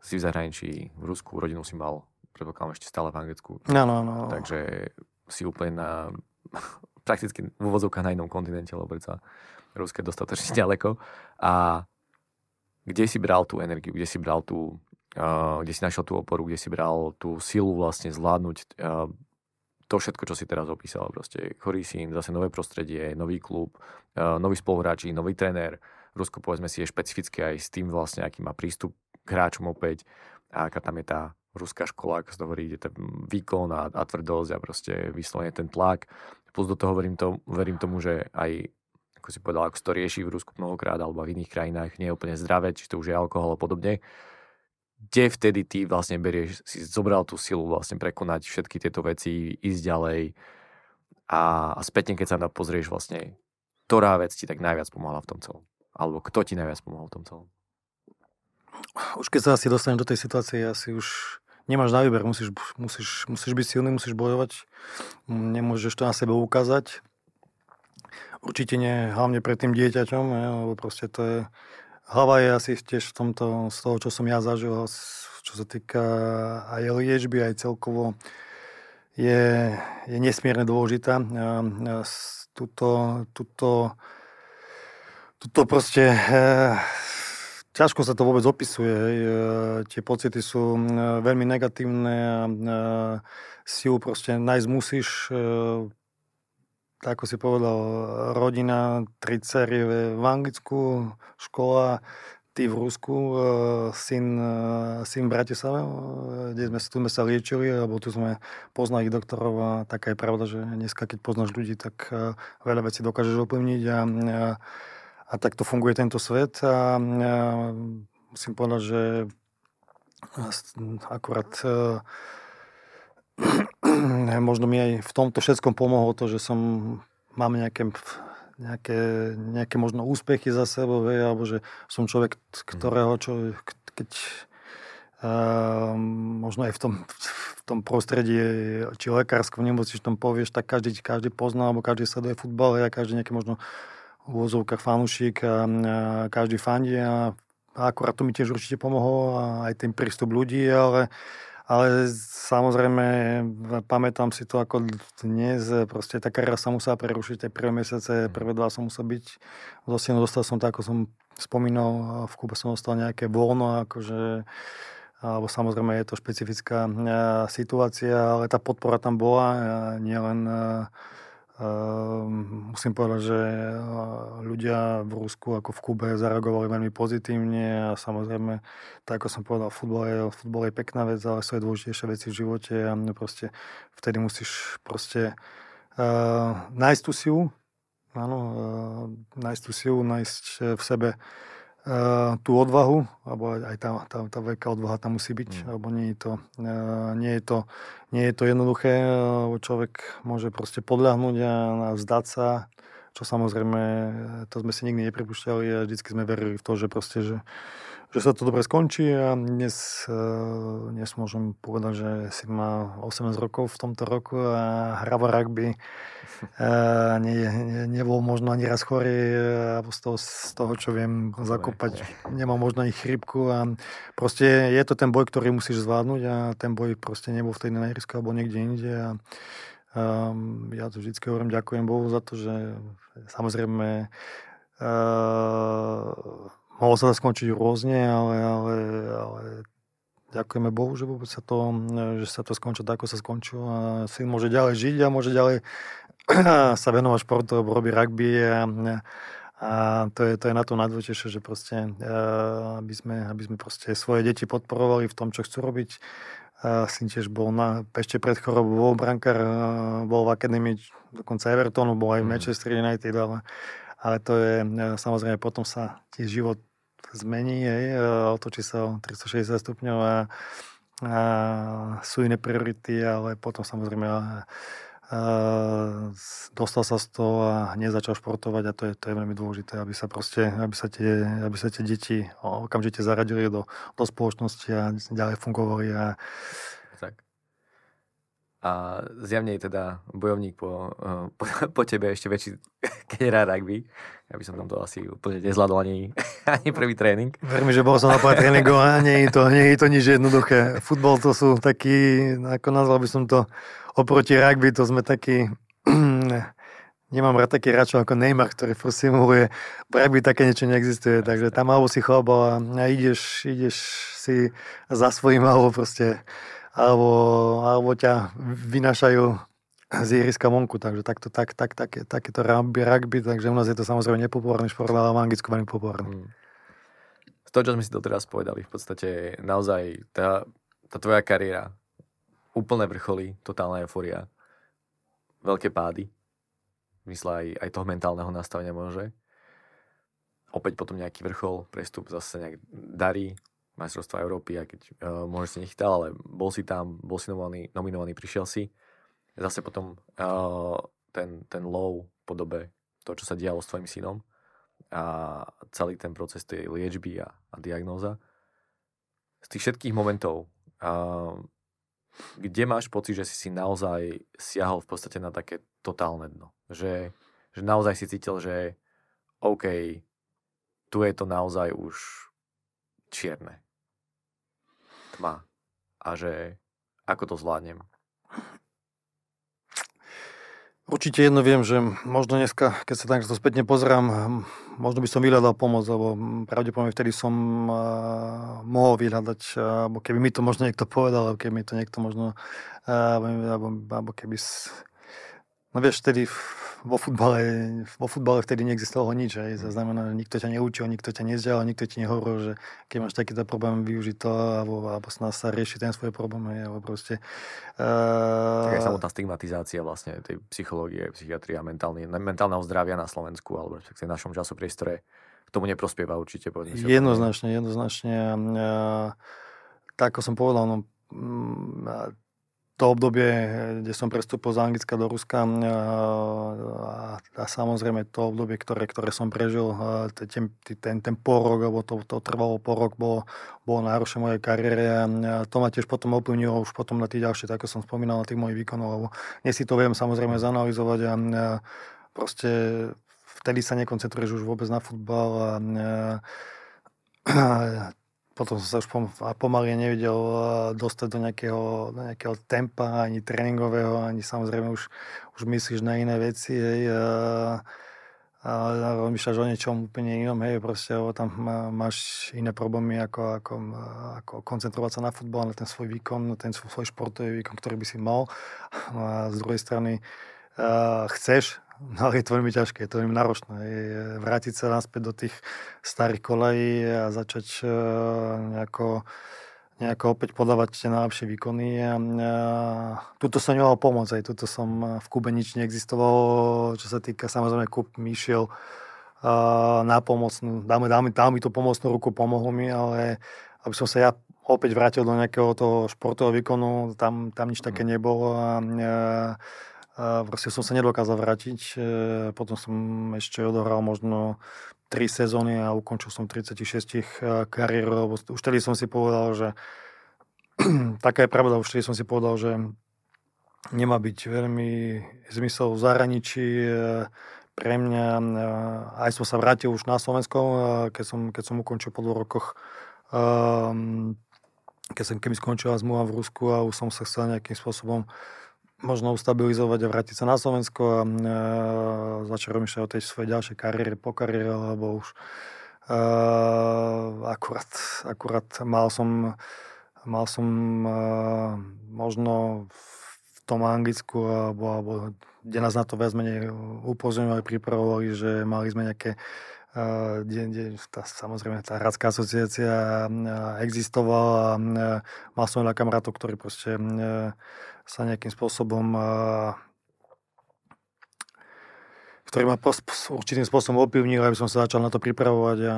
si v zahraničí, v Rusku, rodinu si mal, predpokladám ešte stále v Anglicku. Áno, áno. Takže si úplne na, [laughs] prakticky v úvodzovkách na inom kontinente, lebo sa Rusko je dostatočne [laughs] ďaleko. A kde si bral tú energiu, kde si bral tú, uh, kde si našiel tú oporu, kde si bral tú silu vlastne zvládnuť uh, to všetko, čo si teraz opísal. Proste chorý syn, zase nové prostredie, nový klub, uh, nový spoluhráči, nový tréner, Rusko povedzme si je špecifické aj s tým vlastne, aký má prístup k hráčom opäť a aká tam je tá ruská škola, ako sa to hovorí, ide ten výkon a, a tvrdosť a proste vyslovene ten tlak. Plus do toho verím, to, verím tomu, že aj ako si povedal, ako to rieši v Rusku mnohokrát alebo v iných krajinách, nie je úplne zdravé, či to už je alkohol a podobne. Kde vtedy ty vlastne berieš, si zobral tú silu vlastne prekonať všetky tieto veci, ísť ďalej a, a spätne, keď sa na pozrieš vlastne, ktorá vec ti tak najviac pomáhala v tom celom? Alebo kto ti najviac pomohol v tom celom? Už keď sa asi dostaneš do tej situácie, asi už nemáš na výber, musíš, musíš, musíš byť silný, musíš bojovať, nemôžeš to na sebe ukázať. Určite nie, hlavne pred tým dieťaťom, je, lebo proste to je, hlava je asi tiež v tomto, z toho, čo som ja zažil, čo sa týka aj liečby, aj celkovo, je, je nesmierne dôležitá. Tuto, tuto to proste... E, ťažko sa to vôbec opisuje. E, tie pocity sú e, veľmi negatívne a si ju proste nájsť musíš. Tak ako si povedal, rodina, tri cery v Anglicku, škola, ty v Rusku, syn, syn v kde sme, tu sme sa liečili, alebo tu sme poznali doktorov a taká je pravda, že dneska, keď poznáš ľudí, tak veľa vecí dokážeš ovplyvniť a, a a takto funguje tento svet a, a musím povedať, že akurát [clears throat] možno mi aj v tomto všetkom pomohlo to, že som mám nejaké nejaké, nejaké možno úspechy za sebou, hej, alebo že som človek, ktorého, čo, keď uh, možno aj v tom, v tom prostredí, či lekárskom nemocničnom povieš, tak každý, každý pozná, alebo každý sleduje futbal, a každý nejaký možno úvozovkách fanúšik a, a každý fandí a, a akurát to mi tiež určite pomohlo a aj ten prístup ľudí, ale ale samozrejme, pamätám si to ako dnes, proste tá kariéra sa musela prerušiť, tie prvé mesiace, prvé dva som musel byť zo dostal som tak, ako som spomínal, v Kube som dostal nejaké voľno, akože alebo samozrejme je to špecifická situácia, ale tá podpora tam bola, nielen musím povedať, že eh, ľudia v Rusku ako v Kube zareagovali veľmi pozitívne a samozrejme, tak ako som povedal, futbol je, futbol je pekná vec, ale sú aj dôležitejšie veci v živote a proste vtedy musíš proste uh, nájsť tú silu, áno, uh, nájsť tú silu, nájsť v sebe tú odvahu, alebo aj tá, tá, tá veľká odvaha tam musí byť, mm. alebo nie je to, uh, nie je to, nie je to jednoduché, uh, človek môže proste podľahnúť a, a vzdať sa, čo samozrejme, to sme si nikdy nepripúšťali a vždycky sme verili v to, že proste, že, že sa to dobre skončí a dnes, dnes môžem povedať, že si má 18 rokov v tomto roku a hrava rugby. [laughs] Nie, nie, nebol možno ani raz chorý alebo z toho, z toho, čo viem zakopať, nemá možno ani chrypku a proste je to ten boj, ktorý musíš zvládnuť a ten boj proste nebol v tej najrisku alebo niekde inde a um, ja to vždycky hovorím, ďakujem Bohu za to, že samozrejme uh, Mohlo sa to skončiť rôzne, ale, ale, ale ďakujeme Bohu, že vôbec sa to, že sa to skončilo tak, ako sa skončilo a syn môže ďalej žiť a môže ďalej [clears throat] sa venovať športu, robí rugby a, a to, je, to je na to najdôležitejšie, že proste, aby sme, aby sme proste svoje deti podporovali v tom, čo chcú robiť. Syn tiež bol na, ešte pred chorobou bol brankár, bol v akadémii dokonca Evertonu, bol aj v mhm. Manchester United, ale ale to je, e, samozrejme, potom sa tiež život zmení, hej, e, otočí sa o 360 stupňov a, a sú iné priority, ale potom samozrejme a, a, dostal sa z toho a nezačal športovať a to je, to je veľmi dôležité, aby sa proste, aby sa tie, aby sa tie deti okamžite zaradili do, do spoločnosti a ďalej fungovali a a zjavne je teda bojovník po, eh, po, po tebe ešte väčší, [laughs] keď hrá rugby. Ja by som tam to asi úplne nezvládol ani, [laughs] ani prvý tréning. Verím, že bol som na pár tréningov a nie je, to, nie je to nič jednoduché. Futbol to sú takí, ako nazval by som to, oproti rugby to sme takí, [clears throat] nemám rád taký hráčov ako Neymar, ktorý furt simuluje. V rugby také niečo neexistuje, takže tam alebo si chlap a ideš, ideš si za svojím alebo proste alebo, alebo ťa vynašajú z ihriska vonku, takže takto, tak, tak, tak, tak, je to rugby, rugby, takže u nás je to samozrejme nepopulárny šport, ale v Anglicku veľmi populárny. Z toho, čo sme si doteraz povedali, v podstate naozaj tá, tá tvoja kariéra, úplné vrcholy, totálna euforia, veľké pády, mysle aj, aj toho mentálneho nastavenia môže. Opäť potom nejaký vrchol, prestup zase nejak darí, majstrovstva Európy, aj keď uh, možno si nechytal, ale bol si tam, bol si nominovaný, nominovaný prišiel si. Zase potom uh, ten, ten low podobe to, čo sa dialo s tvojim synom a celý ten proces tej liečby a, a diagnóza. Z tých všetkých momentov, uh, kde máš pocit, že si si naozaj siahol v podstate na také totálne dno? Že, že naozaj si cítil, že OK, tu je to naozaj už čierne tma a že ako to zvládnem. Určite jedno viem, že možno dneska, keď sa takto spätne pozerám, možno by som vyhľadal pomoc, lebo pravdepodobne vtedy som uh, mohol vyhľadať, alebo keby mi to možno niekto povedal, alebo keby mi to niekto možno, uh, alebo, alebo keby... No vieš, vtedy vo futbale, vo futbale vtedy neexistovalo nič. Aj. To znamená, že nikto ťa neučil, nikto ťa nezdial, nikto ti nehovoril, že keď máš takýto problém, využiť to, alebo, alebo snad sa riešiť ten svoj problém. Aj, alebo proste, uh... Tak aj samotná stigmatizácia vlastne tej psychológie, psychiatrie a mentálneho zdravia na Slovensku, alebo v našom časopriestore k tomu neprospieva určite. Jednoznačne, jednoznačne. Uh, tak ako som povedal, no, mm, to obdobie, kde som prestúpil z Anglicka do Ruska a, a samozrejme to obdobie, ktoré, ktoré som prežil, ten, ten, ten porok, alebo to, to trvalo porok, bolo, bolo náročné mojej kariére a to ma tiež potom ovplyvnilo už potom na tých ďalšie, tak ako som spomínal, na tých mojich výkonov, lebo dnes si to viem samozrejme zanalizovať a proste vtedy sa nekoncentruješ už vôbec na futbal a, a potom som sa už pomaly nevidel dostať do nejakého, do nejakého tempa, ani tréningového, ani samozrejme už, už myslíš na iné veci, hej, a, a rozmýšľaš o niečom úplne inom, hej, proste, tam máš iné problémy, ako, ako, ako koncentrovať sa na futbal, na ten svoj výkon, na ten svoj športový výkon, ktorý by si mal. A z druhej strany uh, chceš No [laughs] ale je to veľmi ťažké, je to veľmi náročné. Vrátiť sa naspäť do tých starých kolají a začať e, nejako, nejako opäť podávať tie najlepšie výkony. A, a, tuto som nemal pomoc, aj tuto som v Kube nič neexistovalo, čo sa týka samozrejme Kub mi išiel na pomocnú, dal mi, dal, mi, dal mi tú pomocnú ruku, pomohol mi, ale aby som sa ja opäť vrátil do nejakého toho športového výkonu, tam, tam nič také mhm. nebolo. A, a, a proste som sa nedokázal vrátiť. E, potom som ešte odohral možno 3 sezóny a ukončil som 36 e, kariér, lebo už tedy som si povedal, že [clears throat] taká je pravda, už tedy som si povedal, že nemá byť veľmi zmysel v zahraničí. E, pre mňa, aj som sa vrátil už na Slovensko, keď som, keď som ukončil po dvoch rokoch keď som keby skončila zmluva v Rusku a už som sa chcel nejakým spôsobom možno ustabilizovať a vrátiť sa na Slovensko a e, začať rozmýšľať o tej svojej ďalšej kariére, po kariére, lebo už e, akurát, akurát mal som, mal som e, možno v tom Anglicku alebo, alebo kde nás na to viac menej upozorňovali, pripravovali, že mali sme nejaké kde, kde tá, samozrejme tá hradská asociácia existovala a mal som veľa kamarátov, ktorí proste sa nejakým spôsobom ktorý ma určitým spôsobom opivnil, aby som sa začal na to pripravovať a,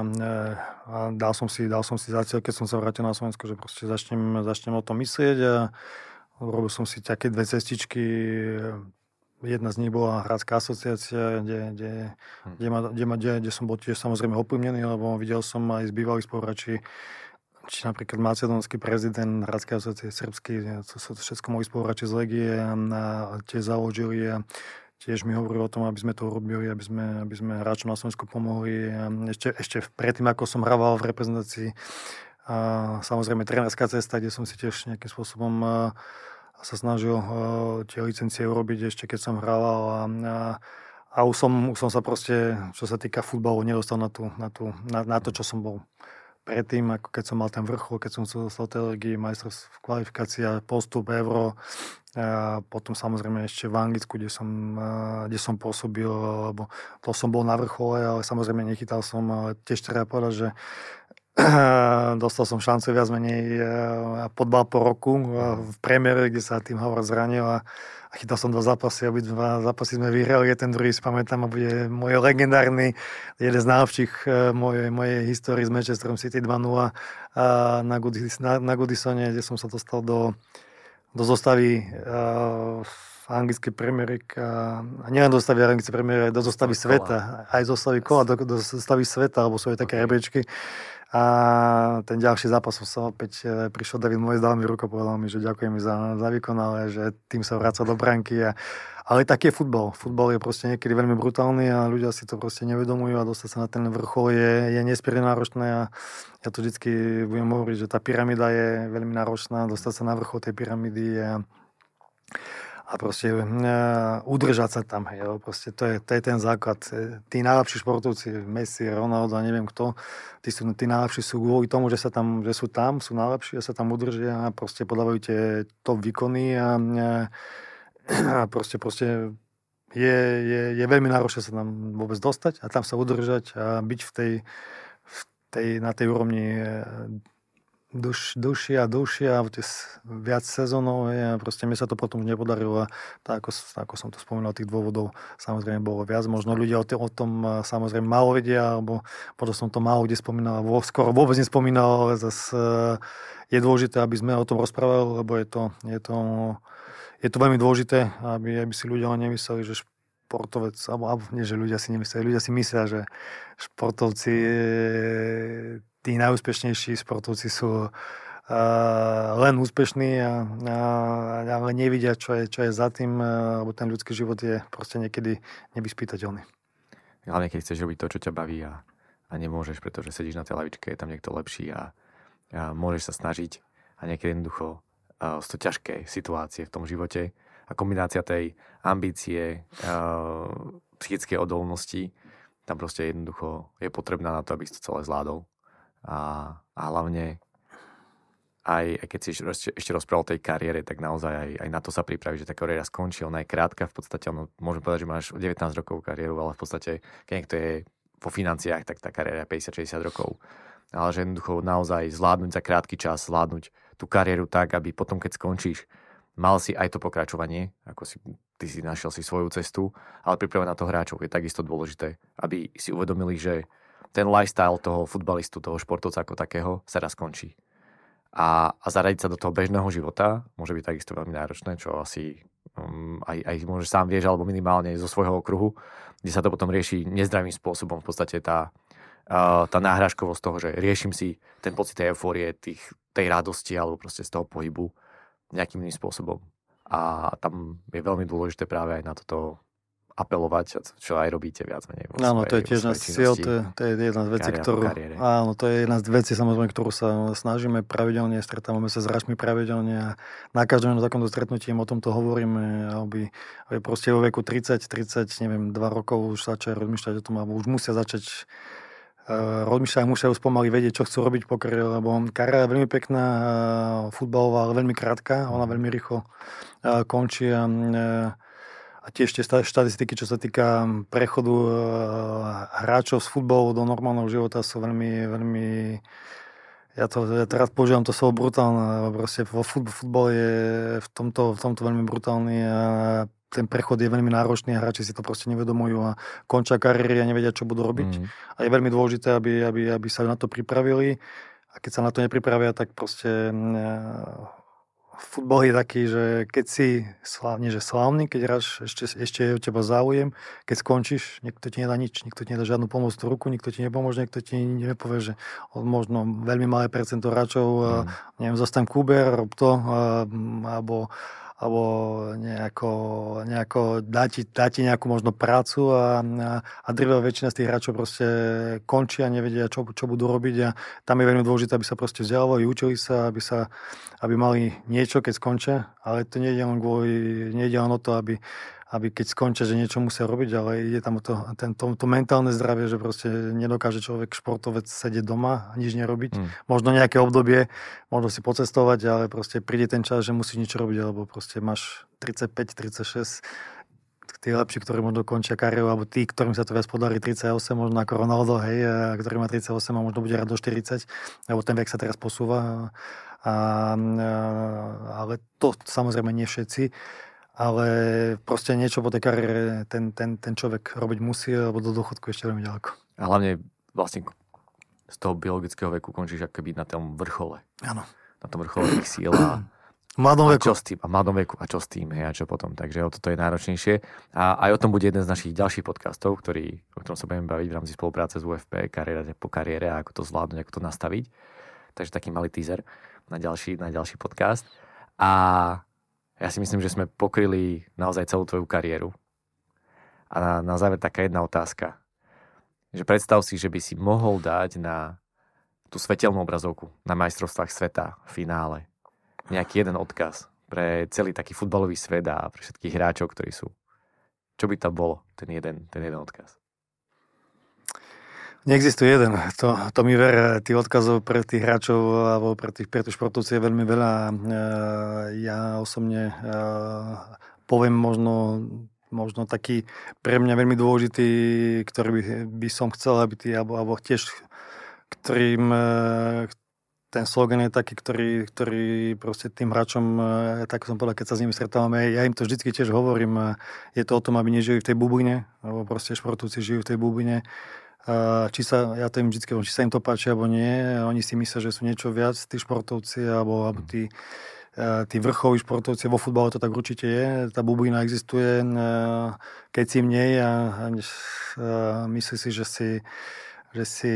a dal, som si, dal som si za cieľ, keď som sa vrátil na Slovensko, že proste začnem, začnem o tom myslieť a robil som si také dve cestičky. Jedna z nich bola Hradská asociácia, kde, kde, hm. kde, ma, kde, ma, kde, kde som bol tiež samozrejme opivnený, lebo videl som aj z bývalých spoluhráči, či napríklad macedónsky prezident Hradskej asociácie srbský, to sú všetko moji spoluhráči z Legie a tiež založili a tiež mi hovorili o tom, aby sme to urobili, aby sme, aby sme hráčom na Slovensku pomohli. A ešte, ešte predtým, ako som hrával v reprezentácii, a samozrejme trénerská cesta, kde som si tiež nejakým spôsobom sa snažil tie licencie urobiť ešte keď som hrával a, a a už som, už som sa proste, čo sa týka futbalu, nedostal na, tú, na, tú, na, na to, čo som bol predtým, ako keď som mal ten vrchol, keď som sa dostal tej legii, majstrovstvá kvalifikácia, postup, euro, a potom samozrejme ešte v Anglicku, kde som, kde som pôsobil, lebo to som bol na vrchole, ale samozrejme nechytal som, ale tiež treba povedať, že [clears throat] dostal som šancu viac menej podbal po roku v premiére, kde sa tým Havard zranil a chytal som dva zápasy, obidva zápasy sme vyhrali, ten druhý si pamätám a bude môj legendárny, jeden z najlepších e, mojej, mojej histórii s Manchesterom City 2-0 na, Goodis, na, na Goodisone, kde som sa dostal do, do zostavy uh, anglickej Premier League a, a nielen do zostavy anglickej Premier League, do zostavy sveta, aj zo zostavy kola, do, do zostavy sveta, alebo sú aj také okay. rebečky. A ten ďalší zápas som opäť e, prišiel David Moje, dal mi ruku, povedal mi, že ďakujem za, za výkon, ale že tým sa vráca do branky. A, ale taký je futbal. Futbal je proste niekedy veľmi brutálny a ľudia si to proste nevedomujú a dostať sa na ten vrchol je, je nesmierne náročné a ja to vždycky budem hovoriť, že tá pyramída je veľmi náročná, dostať sa na vrchol tej pyramídy je a proste uh, udržať sa tam. Hej, to je, to je ten základ. Tí najlepší športovci, Messi, Ronaldo, neviem kto, tí, sú, tí najlepší sú kvôli tomu, že, sa tam, že sú tam, sú najlepší a sa tam udržia a proste podávajú tie top výkony a, a proste, proste je, je, je veľmi náročné sa tam vôbec dostať a tam sa udržať a byť v tej, v tej, na tej úrovni duš, dušia, dušia, viac sezónov a proste mi sa to potom už nepodarilo a tak ako, ako som to spomínal, tých dôvodov samozrejme bolo viac. Možno ľudia o, tým, o tom samozrejme málo vedia, alebo potom som to málo kde spomínal, skoro vôbec nespomínal, ale zase je dôležité, aby sme o tom rozprávali, lebo je to, je to, je to veľmi dôležité, aby, aby si ľudia nemysleli, že športovec, alebo, alebo nie, že ľudia si nemysleli, ľudia si myslia, že športovci, tí najúspešnejší športovci sú uh, len úspešní, a, a, ale nevidia, čo je, čo je za tým, lebo ten ľudský život je proste niekedy nevyspytateľný. Hlavne, keď chceš robiť to, čo ťa baví a, a nemôžeš, pretože sedíš na tej lavičke, je tam niekto lepší a, a môžeš sa snažiť a niekedy jednoducho uh, to ťažké situácie v tom živote a kombinácia tej ambície, uh, psychické odolnosti, tam proste jednoducho je potrebná na to, aby si to celé zvládol. A, a hlavne aj, aj keď si ešte, rozprával o tej kariére, tak naozaj aj, aj na to sa pripraví, že tá kariéra skončí. Ona je krátka, v podstate, ono, môžem povedať, že máš 19 rokov kariéru, ale v podstate, keď niekto je vo financiách, tak tá kariéra je 50-60 rokov. Ale že jednoducho naozaj zvládnuť za krátky čas, zvládnuť tú kariéru tak, aby potom, keď skončíš, mal si aj to pokračovanie, ako si ty si našiel si svoju cestu, ale pripraveť na to hráčov je takisto dôležité, aby si uvedomili, že ten lifestyle toho futbalistu, toho športovca ako takého sa raz skončí. A, a zaradiť sa do toho bežného života môže byť takisto veľmi náročné, čo asi um, aj, aj môže sám vieš, alebo minimálne zo svojho okruhu, kde sa to potom rieši nezdravým spôsobom. V podstate tá, uh, tá náhražkovosť toho, že riešim si ten pocit tej eufórie, tých, tej radosti alebo proste z toho pohybu nejakým iným spôsobom. A tam je veľmi dôležité práve aj na toto apelovať, čo aj robíte viac menej. Áno, to je tiež nás cieľ, to je, to je jedna z vecí, ktorú, áno, to je jedna z vecí, samozrejme, ktorú sa snažíme pravidelne, stretávame sa s hráčmi pravidelne a na každom takomto stretnutí o tomto hovoríme, aby, aby proste vo veku 30, 30, neviem, 2 rokov už začať rozmýšľať o tom, alebo už musia začať uh, musia už pomaly vedieť, čo chcú robiť po kariére, lebo kariéra je veľmi pekná, uh, futbalová, ale veľmi krátka, ona veľmi rýchlo uh, končí a uh, a tiež tie štatistiky, čo sa týka prechodu eh, hráčov z futbalu do normálneho života sú veľmi, veľmi ja, to, ja teraz používam to slovo brutálne, proste vo futbale je v tomto, v tomto veľmi brutálny a ten prechod je veľmi náročný a hráči si to proste nevedomujú a končia kariéry a nevedia, čo budú robiť. Mm. A je veľmi dôležité, aby, aby, aby sa na to pripravili a keď sa na to nepripravia, tak proste eh, futbal je taký, že keď si slávne, že slávny, keď hráš, ešte, ešte je o teba záujem, keď skončíš, niekto ti nedá nič, nikto ti nedá žiadnu pomoc ruku, nikto ti nepomôže, niekto ti nepovie, že možno veľmi malé percento hráčov, mm. neviem, zostaň Kuber, rob to, alebo alebo nejako, nejako dá, ti, dá ti nejakú možno prácu a, a, a drvá väčšina z tých hráčov proste a nevedia, čo, čo budú robiť a tam je veľmi dôležité, aby sa proste vzdelávali, učili sa, aby, sa, aby mali niečo, keď skončia, ale to nie je len kvôli, nie je len o to, aby, aby keď skončia, že niečo musia robiť, ale ide tam to, ten, to, to mentálne zdravie, že proste nedokáže človek, športovec sedieť doma a nič nerobiť. Mm. Možno nejaké obdobie, možno si pocestovať, ale proste príde ten čas, že musíš niečo robiť, alebo proste máš 35, 36, tí lepší, ktorí možno končia kariéru, alebo tí, ktorým sa to viac podarí 38, možno ako Ronaldo, hej, a ktorý má 38 a možno bude rád do 40, lebo ten vek sa teraz posúva. A, a, ale to samozrejme nie všetci ale proste niečo po tej kariére ten, ten, ten človek robiť musí, lebo do dôchodku ešte veľmi ďaleko. A hlavne vlastne z toho biologického veku končíš akoby na tom vrchole. Áno. Na tom vrchole tých síl a, mladom veku. A čo s tým? A mladom veku. A čo s tým? Hej, a čo potom? Takže o toto je náročnejšie. A aj o tom bude jeden z našich ďalších podcastov, ktorý, o ktorom sa budeme baviť v rámci spolupráce s UFP, kariéra po kariére a ako to zvládnuť, ako to nastaviť. Takže taký malý teaser na ďalší, na ďalší podcast. A ja si myslím, že sme pokryli naozaj celú tvoju kariéru. A na, na záver taká jedna otázka. Že predstav si, že by si mohol dať na tú svetelnú obrazovku na majstrovstvách sveta v finále nejaký jeden odkaz pre celý taký futbalový svet a pre všetkých hráčov, ktorí sú. Čo by to bolo, ten jeden, ten jeden odkaz? Neexistuje jeden. To, to mi ver, tých odkazov pre tých hráčov alebo pre tých, pre tých športovcov je veľmi veľa. Ja osobne poviem možno, možno taký pre mňa veľmi dôležitý, ktorý by, by som chcel, aby tí, alebo, alebo tiež ktorým, e, ten slogan je taký, ktorý, ktorý proste tým hráčom, e, tak som povedal, keď sa s nimi stretávame, ja im to vždycky tiež hovorím, e, je to o tom, aby nežili v tej bubline, alebo proste športovci žijú v tej bubline. Či sa, ja to im vždycky či sa im to páči, alebo nie, oni si myslia, že sú niečo viac, tí športovci, alebo, alebo tí, e, tí vrchoví športovci, vo futbale to tak určite je, tá bublina existuje, keď si v nej a, a myslí si, že si že si,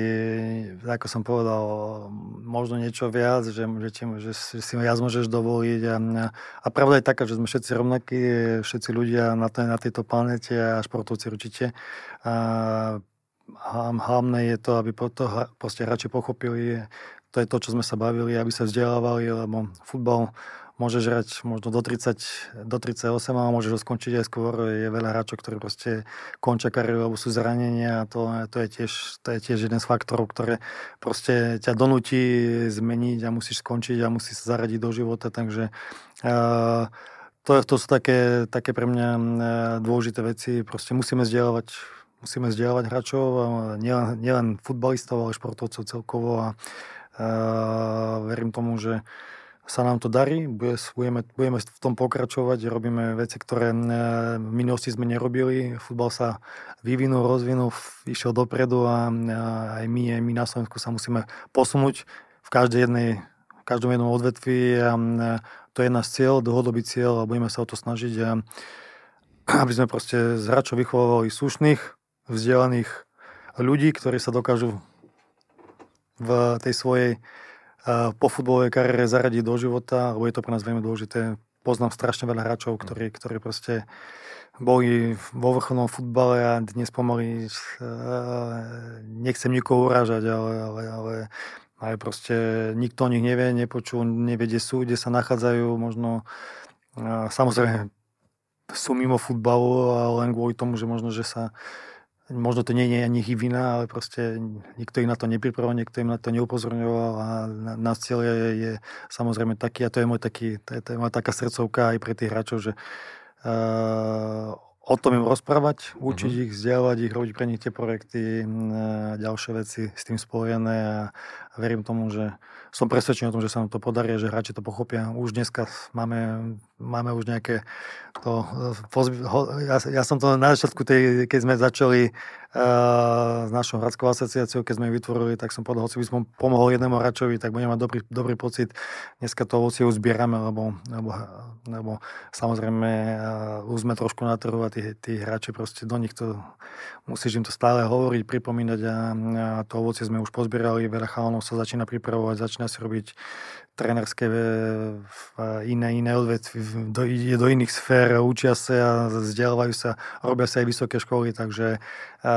ako som povedal, možno niečo viac, že, že, že, že si viac môžeš dovoliť. A, a pravda je taká, že sme všetci rovnakí, všetci ľudia na, tej, na tejto planete a športovci určite. A, hlavné je to, aby to hráči pochopili, to je to, čo sme sa bavili, aby sa vzdelávali, lebo futbal môžeš hrať možno do 30, do 38 a môžeš ho skončiť aj skôr. Je veľa hráčov, ktorí proste končia kariéru alebo sú zranenia a to, to, je tiež, to je tiež jeden z faktorov, ktoré proste ťa donúti zmeniť a musíš skončiť a musíš sa zaradiť do života, takže uh, to, to sú také, také pre mňa dôležité veci. Proste musíme zdieľovať musíme zdieľovať hráčov, nielen, nielen futbalistov, ale športovcov celkovo. A uh, verím tomu, že sa nám to darí, budeme, budeme v tom pokračovať, robíme veci, ktoré v minulosti sme nerobili. Futbal sa vyvinul, rozvinul, išiel dopredu a aj my, aj my na Slovensku sa musíme posunúť v každej jednej v každom jednom odvetví a to je náš cieľ, dlhodobý cieľ a budeme sa o to snažiť, a aby sme proste z hráčov vychovávali slušných, vzdelaných ľudí, ktorí sa dokážu v tej svojej po futbalovej kariére zaradiť do života, lebo je to pre nás veľmi dôležité. Poznám strašne veľa hráčov, ktorí, ktorí proste boli vo vrcholnom futbale a dnes pomaly nechcem nikoho urážať, ale, ale, ale, ale proste nikto o nich nevie, nepočul, nevie, kde sú, kde sa nachádzajú, možno samozrejme sú mimo futbalu, ale len kvôli tomu, že možno, že sa možno to nie je ani ich vina, ale proste nikto ich na to nepripravil, nikto im na to neupozorňoval a náš cieľ je, je samozrejme taký, a to je, môj taký, to je, to je moja taká srdcovka aj pre tých hráčov, že uh, o tom im rozprávať, učiť mm-hmm. ich, vzdelávať ich, robiť pre nich tie projekty, uh, ďalšie veci s tým spojené a, a verím tomu, že som presvedčený o tom, že sa nám to podarí, že hráči to pochopia. Už dneska máme, máme už nejaké to, ja, ja som to na začiatku, tej, keď sme začali s našou hradskou asociáciou, keď sme ju vytvorili, tak som povedal, hoci by som pomohol jednému hráčovi, tak budeme mať dobrý, dobrý pocit. Dneska to ovocie už zbierame, lebo, lebo, lebo samozrejme uh, už sme trošku na trhu a tí, tí hráči proste do nich to, musíš im to stále hovoriť, pripomínať a, a to ovocie sme už pozbierali, veľa chalanov sa začína pripravovať, začína si robiť trénerské e, iné, iné odvetvy, do, ide do iných sfér, učia sa, vzdelávajú sa, robia sa aj vysoké školy, takže a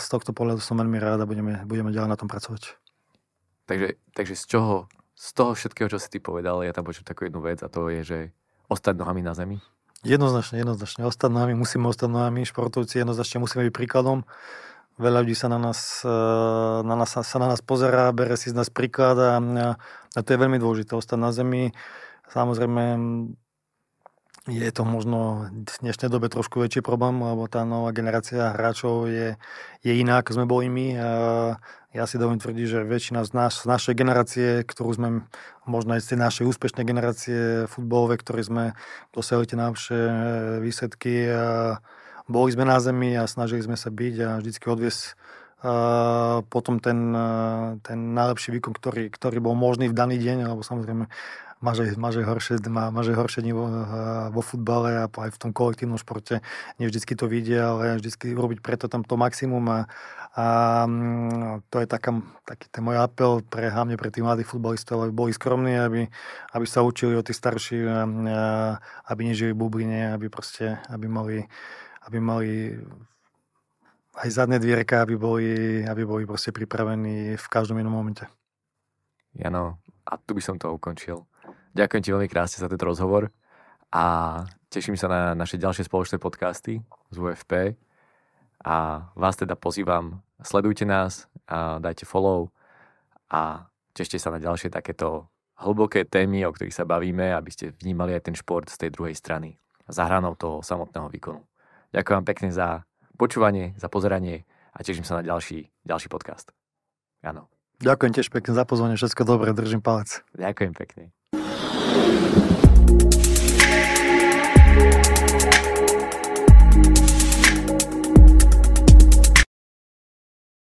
z tohto pohľadu som veľmi rád a budeme, budeme ďalej na tom pracovať. Takže, takže z čoho, z toho všetkého, čo si ty povedal, ja tam počuť takú jednu vec a to je, že ostať nohami na zemi? Jednoznačne, jednoznačne. Ostať nohami, musíme ostať nohami, športovci jednoznačne musíme byť príkladom. Veľa ľudí sa na nás, e, na nás, sa na nás pozerá, bere si z nás príklad a, a to je veľmi dôležité, ostať na zemi. Samozrejme, je to možno v dnešnej dobe trošku väčší problém, lebo tá nová generácia hráčov je, je iná, ako sme boli my. Ja si dovolím tvrdiť, že väčšina z, nás, z našej generácie, ktorú sme, možno aj z tej našej úspešnej generácie futbolové, ktoré sme dosiahli tie najlepšie výsledky, a boli sme na zemi a snažili sme sa byť a vždycky odviesť uh, potom ten, uh, ten najlepší výkon, ktorý, ktorý bol možný v daný deň, alebo samozrejme máš aj, horšie, má, máš horšie dni vo, vo futbale a aj v tom kolektívnom športe. Nie vždycky to vidia, ale vždycky robiť preto tam to maximum a, a to je taká, taký ten môj apel pre, hlavne pre tých mladých futbalistov, aby boli skromní, aby, aby sa učili od tých starších, aby nežili bubline, aby proste, aby mali aby mali aj zadné dvierka, aby boli, aby boli proste pripravení v každom jednom momente. Jano, a tu by som to ukončil. Ďakujem ti veľmi krásne za tento rozhovor a teším sa na naše ďalšie spoločné podcasty z UFP a vás teda pozývam, sledujte nás, a dajte follow a tešte sa na ďalšie takéto hlboké témy, o ktorých sa bavíme, aby ste vnímali aj ten šport z tej druhej strany, za hranou toho samotného výkonu. Ďakujem vám pekne za počúvanie, za pozeranie a teším sa na ďalší, ďalší podcast. Áno. Ďakujem tiež pekne za pozvanie, všetko dobré, držím palec. Ďakujem pekne.